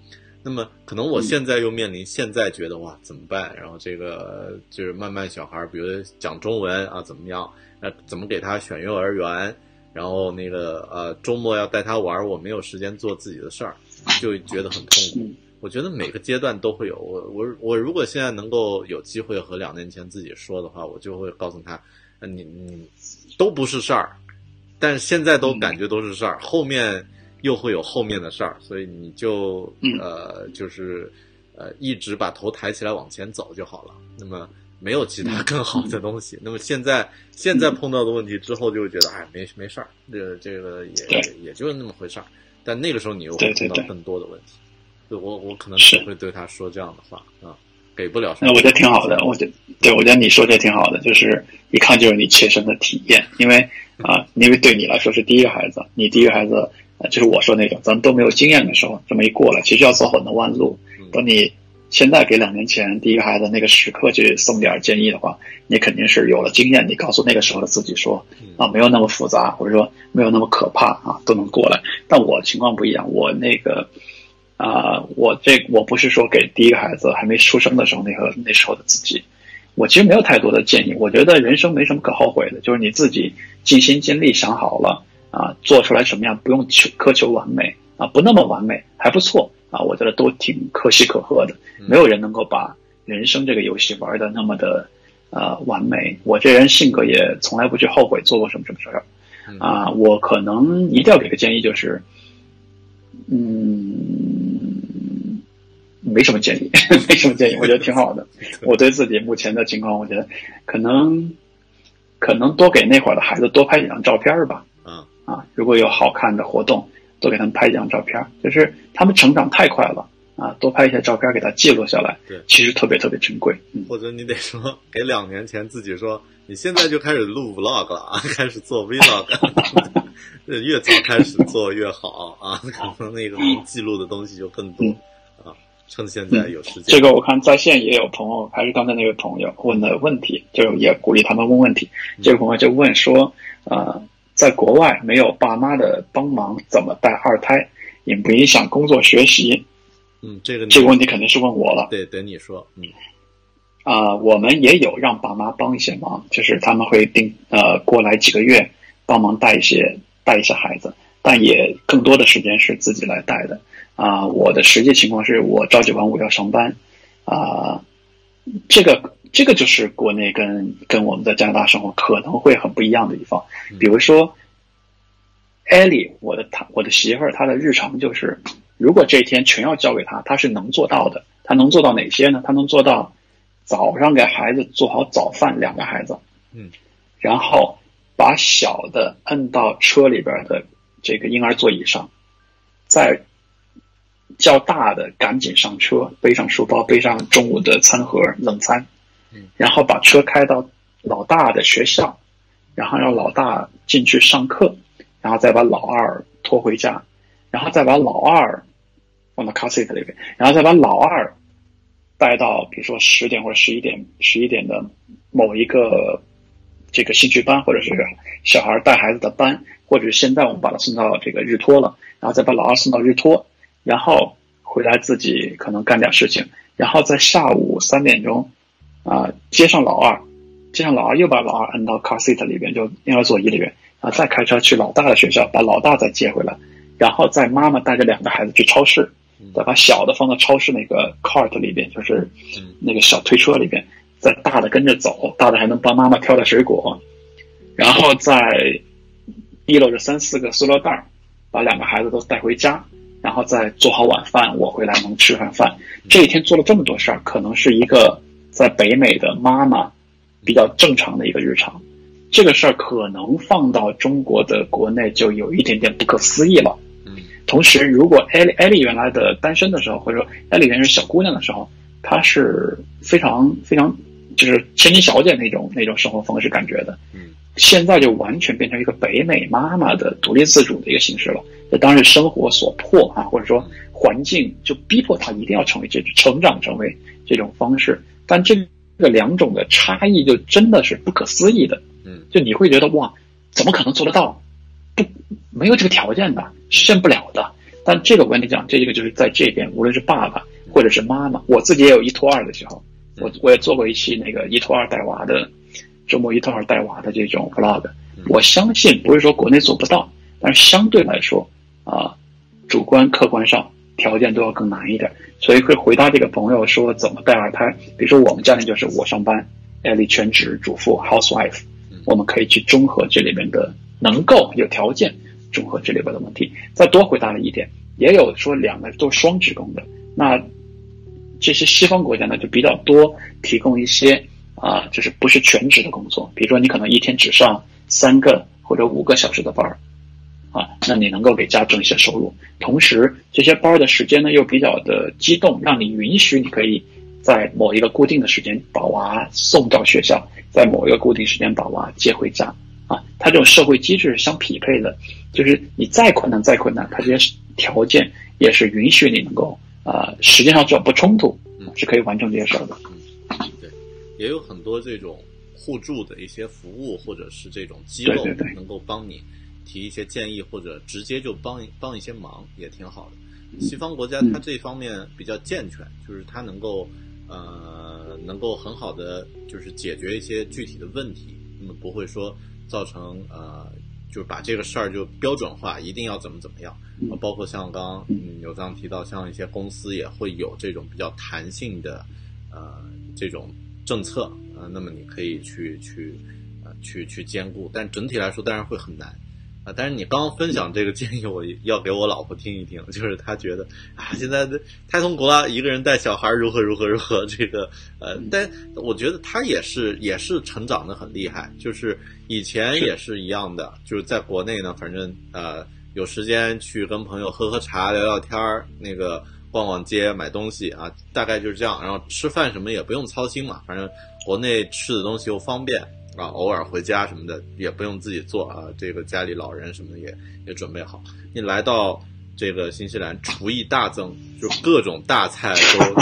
那么可能我现在又面临，现在觉得哇怎么办？然后这个就是慢慢小孩儿，比如讲中文啊怎么样？那，怎么给他选幼儿园？然后那个呃周末要带他玩儿，我没有时间做自己的事儿，就觉得很痛苦。嗯我觉得每个阶段都会有。我我我如果现在能够有机会和两年前自己说的话，我就会告诉他，呃你你都不是事儿，但是现在都感觉都是事儿，后面又会有后面的事儿，所以你就嗯呃就是呃一直把头抬起来往前走就好了。那么没有其他更好的东西。那么现在现在碰到的问题之后，就会觉得哎没没事儿，这个这个也也就是那么回事儿。但那个时候你又会碰到更多的问题。对我我可能只会对他说这样的话啊，给不了什么。那我觉得挺好的，我觉得对，我觉得你说这挺好的，就是一看就是你切身的体验，因为啊，因为对你来说是第一个孩子，你第一个孩子，呃就是我说那种咱们都没有经验的时候，这么一过来，其实要走很多弯路。嗯等你现在给两年前第一个孩子那个时刻去送点建议的话，你肯定是有了经验，你告诉那个时候的自己说嗯啊，没有那么复杂，或者说没有那么可怕啊，都能过来。但我情况不一样，我那个。啊、我这我不是说给第一个孩子还没出生的时候那个那时候的自己，我其实没有太多的建议。我觉得人生没什么可后悔的，就是你自己尽心尽力想好了啊，做出来什么样，不用求苛求完美啊，不那么完美还不错啊，我觉得都挺可喜可贺的。嗯没有人能够把人生这个游戏玩的那么的呃完美。我这人性格也从来不去后悔做过什么什么事儿嗯啊。我可能一定要给个建议，就是嗯，没什么建议，没什么建议，我觉得挺好的。我对自己目前的情况，我觉得可能可能多给那会儿的孩子多拍几张照片儿吧。啊啊，如果有好看的活动，多给他们拍几张照片儿。就是他们成长太快了啊，多拍一些照片给他记录下来，对其实特别特别珍贵。嗯，或者你得说给两年前自己说，你现在就开始录 vlog 了啊，开始做 vlog，越早开始做越好啊，可能那个能记录的东西就更多啊。趁现在有时间，这个我看在线也有朋友，还是刚才那位朋友问的问题，就也鼓励他们问问题。这个朋友就问说，呃，在国外没有爸妈的帮忙，怎么带二胎，影不影响工作学习？嗯，这个这个问题肯定是问我了。对，等你说，嗯啊、我们也有让爸妈帮一些忙，就是他们会定呃过来几个月帮忙带一些带一些孩子，但也更多的时间是自己来带的。啊、我的实际情况是我朝九晚五要上班，啊、这个这个就是国内跟跟我们在加拿大生活可能会很不一样的地方，比如说。艾莉，我的她，我的媳妇儿，她的日常就是，如果这一天全要交给她，她是能做到的。她能做到哪些呢？她能做到早上给孩子做好早饭，两个孩子，嗯，然后把小的摁到车里边的这个婴儿座椅上，再叫大的赶紧上车，背上书包，背上中午的餐盒冷餐，嗯，然后把车开到老大的学校，然后让老大进去上课，然后再把老二拖回家，然后再把老二放到 car seat 里边，然后再把老二带到比如说十点或者十一点十一点的某一个这个兴趣班，或者是小孩带孩子的班，或者是现在我们把他送到这个日托了，然后再把老二送到日托，然后回来自己可能干点事情，然后在下午三点钟啊、接上老二，接上老二又把老二摁到 car seat 里边，就婴儿座椅里边，啊，再开车去老大的学校，把老大再接回来，然后再妈妈带着两个孩子去超市，再把小的放到超市那个 cart 里边，就是嗯。那个小推车里边，再大的跟着走，大的还能帮妈妈挑点水果，然后再提溜着三四个塑料袋儿，把两个孩子都带回家，然后再做好晚饭，我回来能吃上饭。这一天做了这么多事儿，可能是一个在北美的妈妈比较正常的一个日常。这个事儿可能放到中国的国内就有一点点不可思议了。嗯同时，如果艾莉艾莉原来的单身的时候，或者说艾莉原来是小姑娘的时候，她是非常非常就是千金小姐那种那种生活方式感觉的。嗯现在就完全变成一个北美妈妈的独立自主的一个形式了。这当然是生活所迫啊，或者说环境就逼迫她一定要成为这种成长成为这种方式。但这个两种的差异就真的是不可思议的。嗯就你会觉得哇，怎么可能做得到？不，没有这个条件的，实现不了的。但这个我跟你讲，这个就是在这边，无论是爸爸或者是妈妈，我自己也有一拖二的时候，我我也做过一期那个一拖二带娃的周末一拖二带娃的这种 vlog。我相信不是说国内做不到，但是相对来说啊、主观客观上条件都要更难一点。所以会回答这个朋友说怎么带二胎，比如说我们家庭就是我上班，艾丽全职主妇 housewife，我们可以去综合这里面的能够有条件综合这里边的问题。再多回答了一点，也有说两个都是双职工的，那这些西方国家呢就比较多提供一些啊、就是不是全职的工作，比如说你可能一天只上三个或者五个小时的班儿。啊，那你能够给家挣一些收入，同时这些班儿的时间呢又比较的机动，让你允许你可以在某一个固定的时间把娃送到学校，在某一个固定时间把娃接回家。啊，它这种社会机制是相匹配的，就是你再困难再困难，它这些条件也是允许你能够啊、时间上只要不冲突，嗯是可以完成这些事儿的。对，也有很多这种互助的一些服务，或者是这种机构能够帮你提一些建议，或者直接就帮帮一些忙，也挺好的。西方国家它这方面比较健全，就是它能够呃能够很好的就是解决一些具体的问题，那么不会说造成呃就是把这个事儿就标准化，一定要怎么怎么样。呃包括像刚刚嗯有刚提到，像一些公司也会有这种比较弹性的呃这种政策，呃，那么你可以去去呃去去兼顾，但整体来说当然会很难。啊，但是你刚刚分享这个建议，我要给我老婆听一听，就是她觉得啊，现在的太痛苦了，一个人带小孩如何如何如何，这个呃，但我觉得她也是也是成长的很厉害，就是以前也是一样的，就是在国内呢，反正呃有时间去跟朋友喝喝茶聊聊天儿，那个逛逛街、买东西啊，大概就是这样。然后吃饭什么也不用操心嘛，反正国内吃的东西又方便啊，偶尔回家什么的也不用自己做啊，这个家里老人什么的也也准备好。你来到这个新西兰，厨艺大增，就各种大菜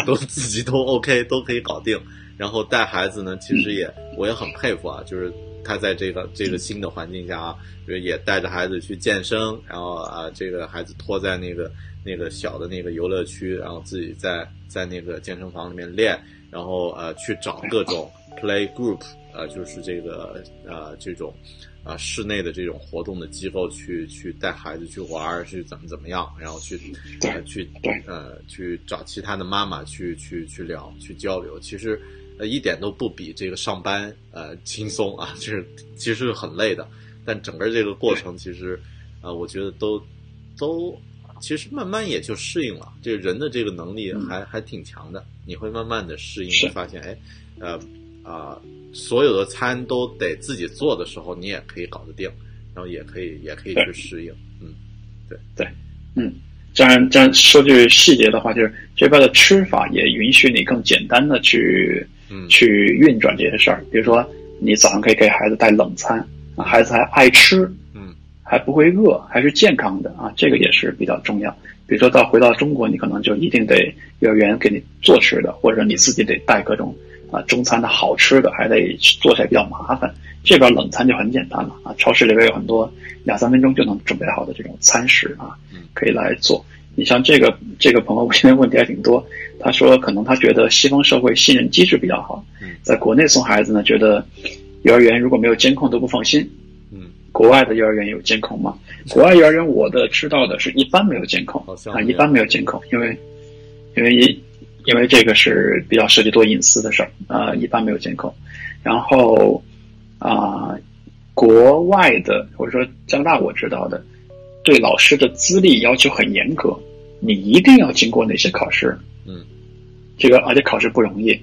都都自己都 OK，都可以搞定。然后带孩子呢，其实也我也很佩服啊，就是他在这个这个新的环境下啊，就是也带着孩子去健身，然后啊，这个孩子拖在那个那个小的那个游乐区，然后自己在在那个健身房里面练，然后呃去找各种 play group，呃就是这个呃这种啊室内的这种活动的机构去去带孩子去玩儿，去怎么怎么样，然后去呃去呃去找其他的妈妈去去去聊去交流，其实。呃，一点都不比这个上班呃轻松啊，就是其实是很累的，但整个这个过程其实，呃，我觉得都都其实慢慢也就适应了。这个人的这个能力还、还挺强的，你会慢慢的适应，会发现，哎，呃啊、所有的餐都得自己做的时候，你也可以搞得定，然后也可以也可以去适应，嗯，对对嗯，这样这样说句细节的话，就是这边的吃法也允许你更简单的去嗯去运转这些事儿。比如说，你早上可以给孩子带冷餐，啊孩子还爱吃，嗯，还不会饿，还是健康的啊，这个也是比较重要。比如说到回到中国，你可能就一定得幼儿园给你做吃的，或者你自己得带各种啊中餐的好吃的，还得做起来比较麻烦。这边冷餐就很简单了啊，超市里边有很多两三分钟就能准备好的这种餐食啊嗯，可以来做。你像这个这个朋友现在问题还挺多，他说可能他觉得西方社会信任机制比较好嗯，在国内送孩子呢，觉得幼儿园如果没有监控都不放心。嗯，国外的幼儿园有监控吗？国外幼儿园我的知道的是一般没有监控啊，一般没有监控，因为因为因为这个是比较涉及多隐私的事儿啊，一般没有监控。然后啊、国外的或者说加拿大我知道的，对老师的资历要求很严格，你一定要经过哪些考试？嗯，这个而且考试不容易，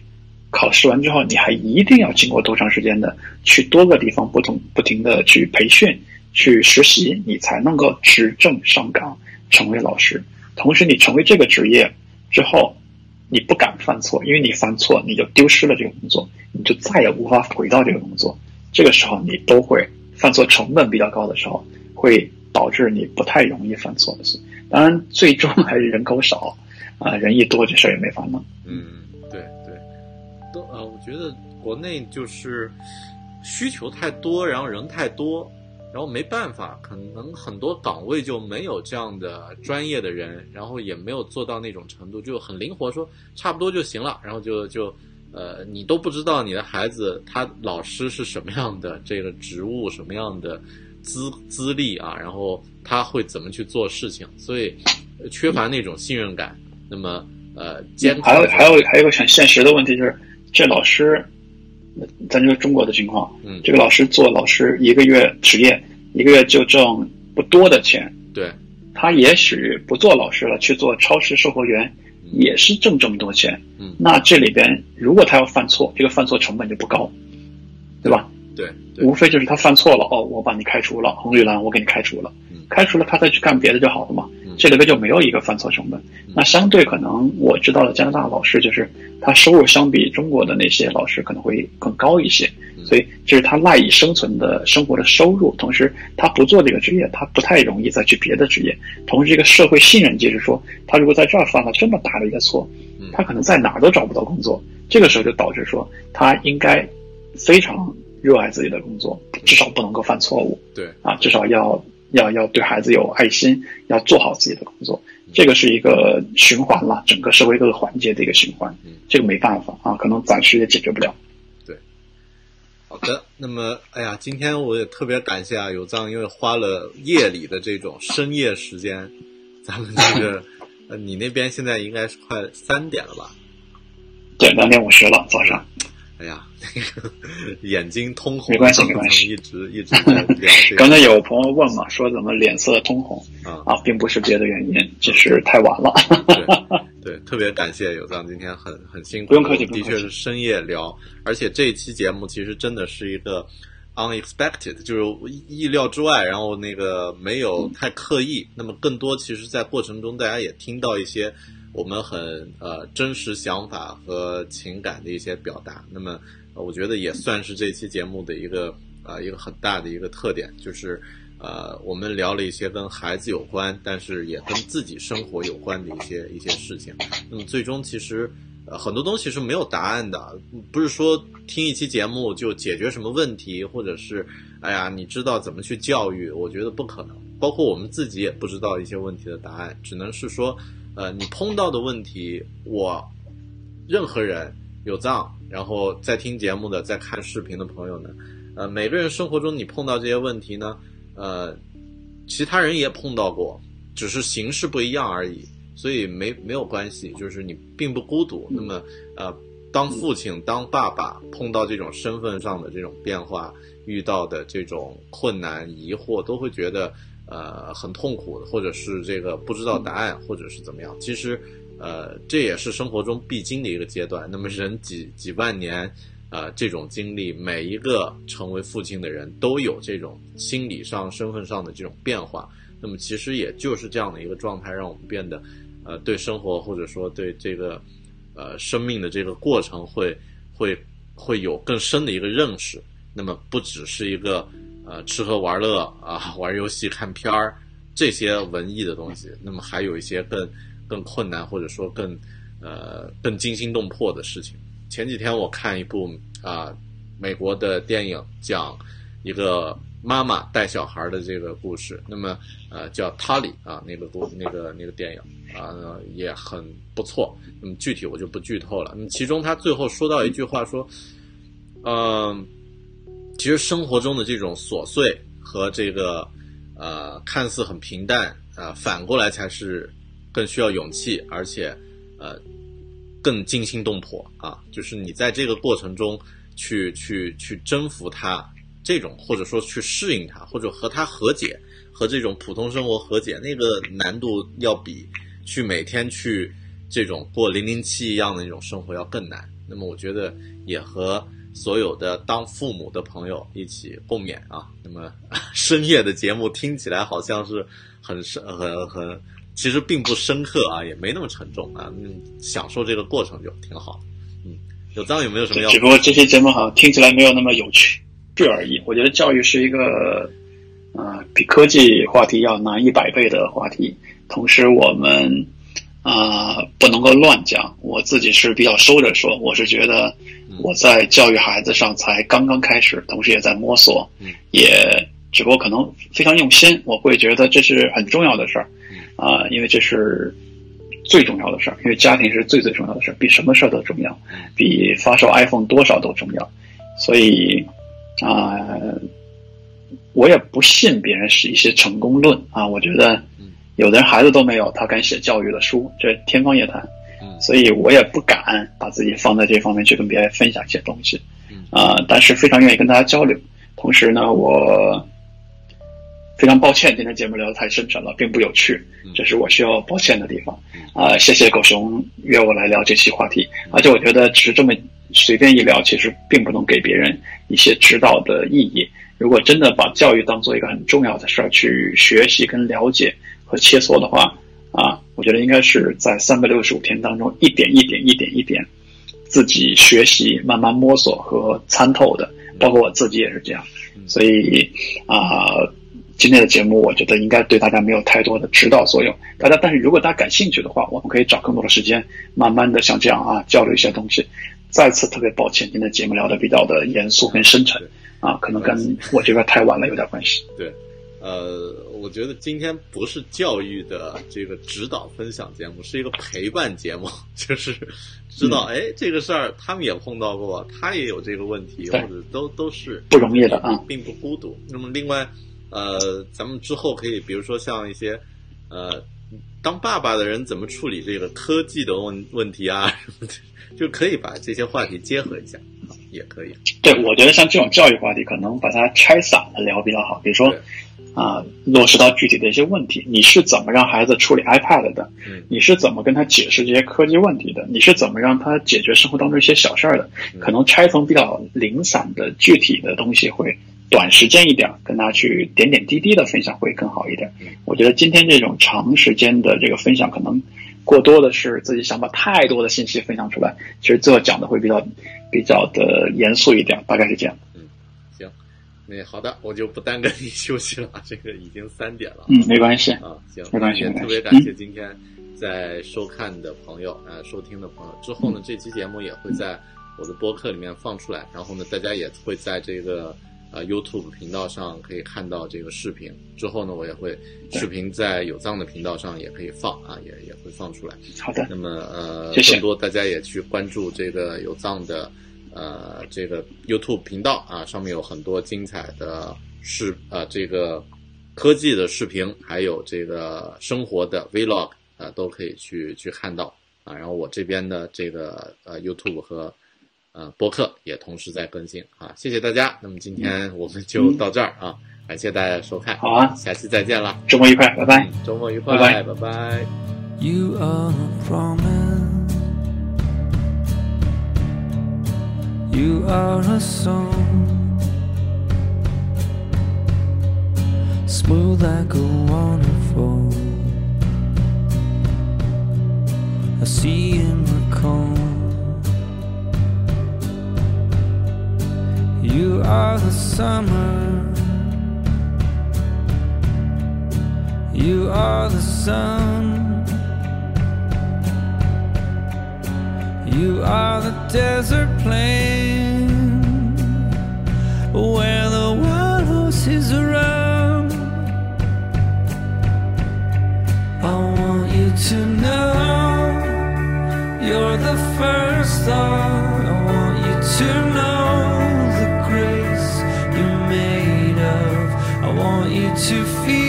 考试完之后你还一定要经过多长时间的去多个地方不同不停的去培训、去实习，你才能够执证上岗成为老师。同时，你成为这个职业之后，你不敢犯错，因为你犯错你就丢失了这个工作，你就再也无法回到这个工作。这个时候你都会犯错，成本比较高的时候，会导致你不太容易犯错的事。当然，最终还是人口少啊、人一多，这事儿也没法弄。嗯，对对，都呃，我觉得国内就是需求太多，然后人太多，然后没办法，可能很多岗位就没有这样的专业的人，然后也没有做到那种程度，就很灵活，说差不多就行了，然后就就呃，你都不知道你的孩子他老师是什么样的这个职务，什么样的资资历啊，然后他会怎么去做事情，所以呃缺乏那种信任感。那么呃，监还有还有还有一个很现实的问题就是，这老师，咱就说中国的情况，嗯。这个老师做老师一个月职业，一个月就挣不多的钱，对，他也许不做老师了，去做超市售货员，也是挣这么多钱。嗯。那这里边如果他要犯错，这个犯错成本就不高，对吧？对对无非就是他犯错了，哦，我把你开除了，红绿蓝我给你开除了嗯，开除了他再去干别的就好了嘛嗯。这里边就没有一个犯错成本。那相对可能我知道的加拿大老师就是他收入相比中国的那些老师可能会更高一些，嗯所以这是他赖以生存的生活的收入。同时，他不做这个职业，他不太容易再去别的职业。同时，这个社会信任机制说，他如果在这儿犯了这么大的一个错嗯，他可能在哪儿都找不到工作。这个时候就导致说，他应该非常热爱自己的工作，至少不能够犯错误对，啊，至少要要要对孩子有爱心，要做好自己的工作。这个是一个循环了，整个社会各个环节的一个循环嗯，这个没办法啊，可能暂时也解决不了。对好的。那么，哎呀，今天我也特别感谢啊，有藏，因为花了夜里的这种深夜时间，咱们这个，呃，你那边现在应该是快三点了吧？对，两点五十了，早上。哎呀，那个眼睛通红，没关系没关系一直一直在聊这个 刚才有朋友问嘛，说怎么脸色通红啊，啊，并不是别的原因，只是太晚了。对对，特别感谢有藏今天很很辛苦，不用客气的确是深夜聊，而且这一期节目其实真的是一个 unexpected，就是意料之外，然后那个没有太刻意，那么更多其实在过程中大家也听到一些我们很呃真实想法和情感的一些表达。那么，我觉得也算是这期节目的一个呃一个很大的一个特点，就是呃我们聊了一些跟孩子有关，但是也跟自己生活有关的一些一些事情。那么最终其实。呃，很多东西是没有答案的，不是说听一期节目就解决什么问题，或者是，哎呀，你知道怎么去教育？我觉得不可能。包括我们自己也不知道一些问题的答案，只能是说，呃，你碰到的问题，我任何人有藏，然后在听节目的，在看视频的朋友呢，呃，每个人生活中你碰到这些问题呢，呃，其他人也碰到过，只是形式不一样而已。所以没没有关系，就是你并不孤独。那么，呃，当父亲、当爸爸碰到这种身份上的这种变化，遇到的这种困难、疑惑，都会觉得呃很痛苦的，或者是这个不知道答案，或者是怎么样。其实，呃，这也是生活中必经的一个阶段。那么，人几几万年，呃，这种经历，每一个成为父亲的人都有这种心理上、身份上的这种变化。那么，其实也就是这样的一个状态，让我们变得。呃，对生活或者说对这个，呃，生命的这个过程会会会有更深的一个认识。那么不只是一个呃吃喝玩乐啊，玩游戏、看片儿这些文艺的东西。那么还有一些更更困难或者说更呃更惊心动魄的事情。前几天我看一部啊美国的电影，讲一个。妈妈带小孩的这个故事，那么呃叫《塔里》啊，那个故那个那个电影啊也很不错。那么具体我就不剧透了。那么其中他最后说到一句话说，嗯，其实生活中的这种琐碎和这个呃看似很平淡啊，反过来才是更需要勇气，而且呃更惊心动魄啊。就是你在这个过程中去去去征服它。这种或者说去适应它，或者和它和解，和这种普通生活和解，那个难度要比去每天去这种过零零七一样的那种生活要更难。那么我觉得也和所有的当父母的朋友一起共勉啊。那么深夜的节目听起来好像是很深很很，其实并不深刻啊，也没那么沉重啊。享受这个过程就挺好。嗯，有张有没有什么要？只不过这些节目好像听起来没有那么有趣。这而已，我觉得教育是一个，呃，比科技话题要难一百倍的话题。同时，我们啊不能够乱讲。我自己是比较收着说，我是觉得我在教育孩子上才刚刚开始，同时也在摸索，也只不过可能非常用心。我会觉得这是很重要的事儿，啊，因为这是最重要的事儿，因为家庭是最最重要的事儿，比什么事儿都重要，比发售 iPhone 多少都重要，所以。啊，我也不信别人是一些成功论啊！我觉得，有的人孩子都没有，他敢写教育的书，这天方夜谭。所以我也不敢把自己放在这方面去跟别人分享一些东西。啊，但是非常愿意跟大家交流。同时呢，我非常抱歉今天节目聊得太深沉了，并不有趣，这是我需要抱歉的地方。啊，谢谢狗熊约我来聊这期话题，而且我觉得只是这么。随便一聊，其实并不能给别人一些指导的意义。如果真的把教育当做一个很重要的事儿去学习、跟了解和切磋的话，啊，我觉得应该是在三百六十五天当中一点一点、一点一点自己学习、慢慢摸索和参透的。包括我自己也是这样。所以啊，今天的节目我觉得应该对大家没有太多的指导作用。大家，但是如果大家感兴趣的话，我们可以找更多的时间，慢慢的像这样啊交流一些东西。再次特别抱歉，今天节目聊的比较的严肃跟深沉，啊，可能跟我这边太晚了有点关系。对，呃，我觉得今天不是教育的这个指导分享节目，是一个陪伴节目，就是 知道，哎，这个事儿他们也碰到过，他也有这个问题，或者都都是不容易的啊，并不孤独。那么另外，呃，咱们之后可以，比如说像一些，呃，当爸爸的人怎么处理这个科技的问问题啊什么的。就可以把这些话题结合一下，也可以。对，我觉得像这种教育话题，可能把它拆散了聊比较好。比如说，啊，落实到具体的一些问题，你是怎么让孩子处理 iPad 的？你是怎么跟他解释这些科技问题的？你是怎么让他解决生活当中一些小事儿的？可能拆成比较零散的具体的东西，会短时间一点，跟他去点点滴滴的分享会更好一点。我觉得今天这种长时间的这个分享，可能过多的是自己想把太多的信息分享出来，其实最后讲的会比较比较的严肃一点，大概是这样。行，那好的，我就不耽搁你休息了，这个已经三点了。嗯，没关系。啊，行，没关系特别感谢今天在收看的朋友，呃，收听的朋友。之后呢，这期节目也会在我的播客里面放出来，然后呢，大家也会在这个呃 YouTube 频道上可以看到这个视频。之后呢，我也会视频在有藏的频道上也可以放啊，也也会放出来。好的，那么呃，谢谢更多大家也去关注这个有藏的呃这个 YouTube 频道啊，上面有很多精彩的视呃这个科技的视频，还有这个生活的 Vlog 啊，都可以去去看到啊。然后我这边的这个呃 YouTube 和呃播客也同时在更新啊，谢谢大家。那么今天我们就到这儿啊，感谢大家的收看，好啊下期再见了，周末愉快，拜拜。嗯周末愉快，拜拜拜拜 You are a song. Smooth like a waterfall. A sea in the calm. You are the summer. You are the sun. You are the desert plain where the wild horses run. I want you to know you're the first thought. I want you to know the grace you're made of. I want you to feel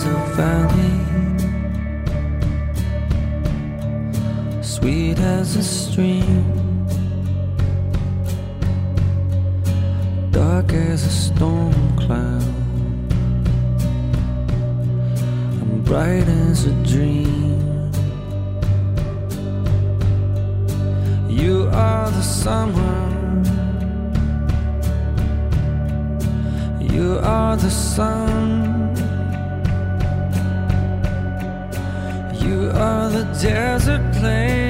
As a valley, sweet as a stream, dark as a storm cloud and bright as a dream. You are the summer. You are the sun. Desert plain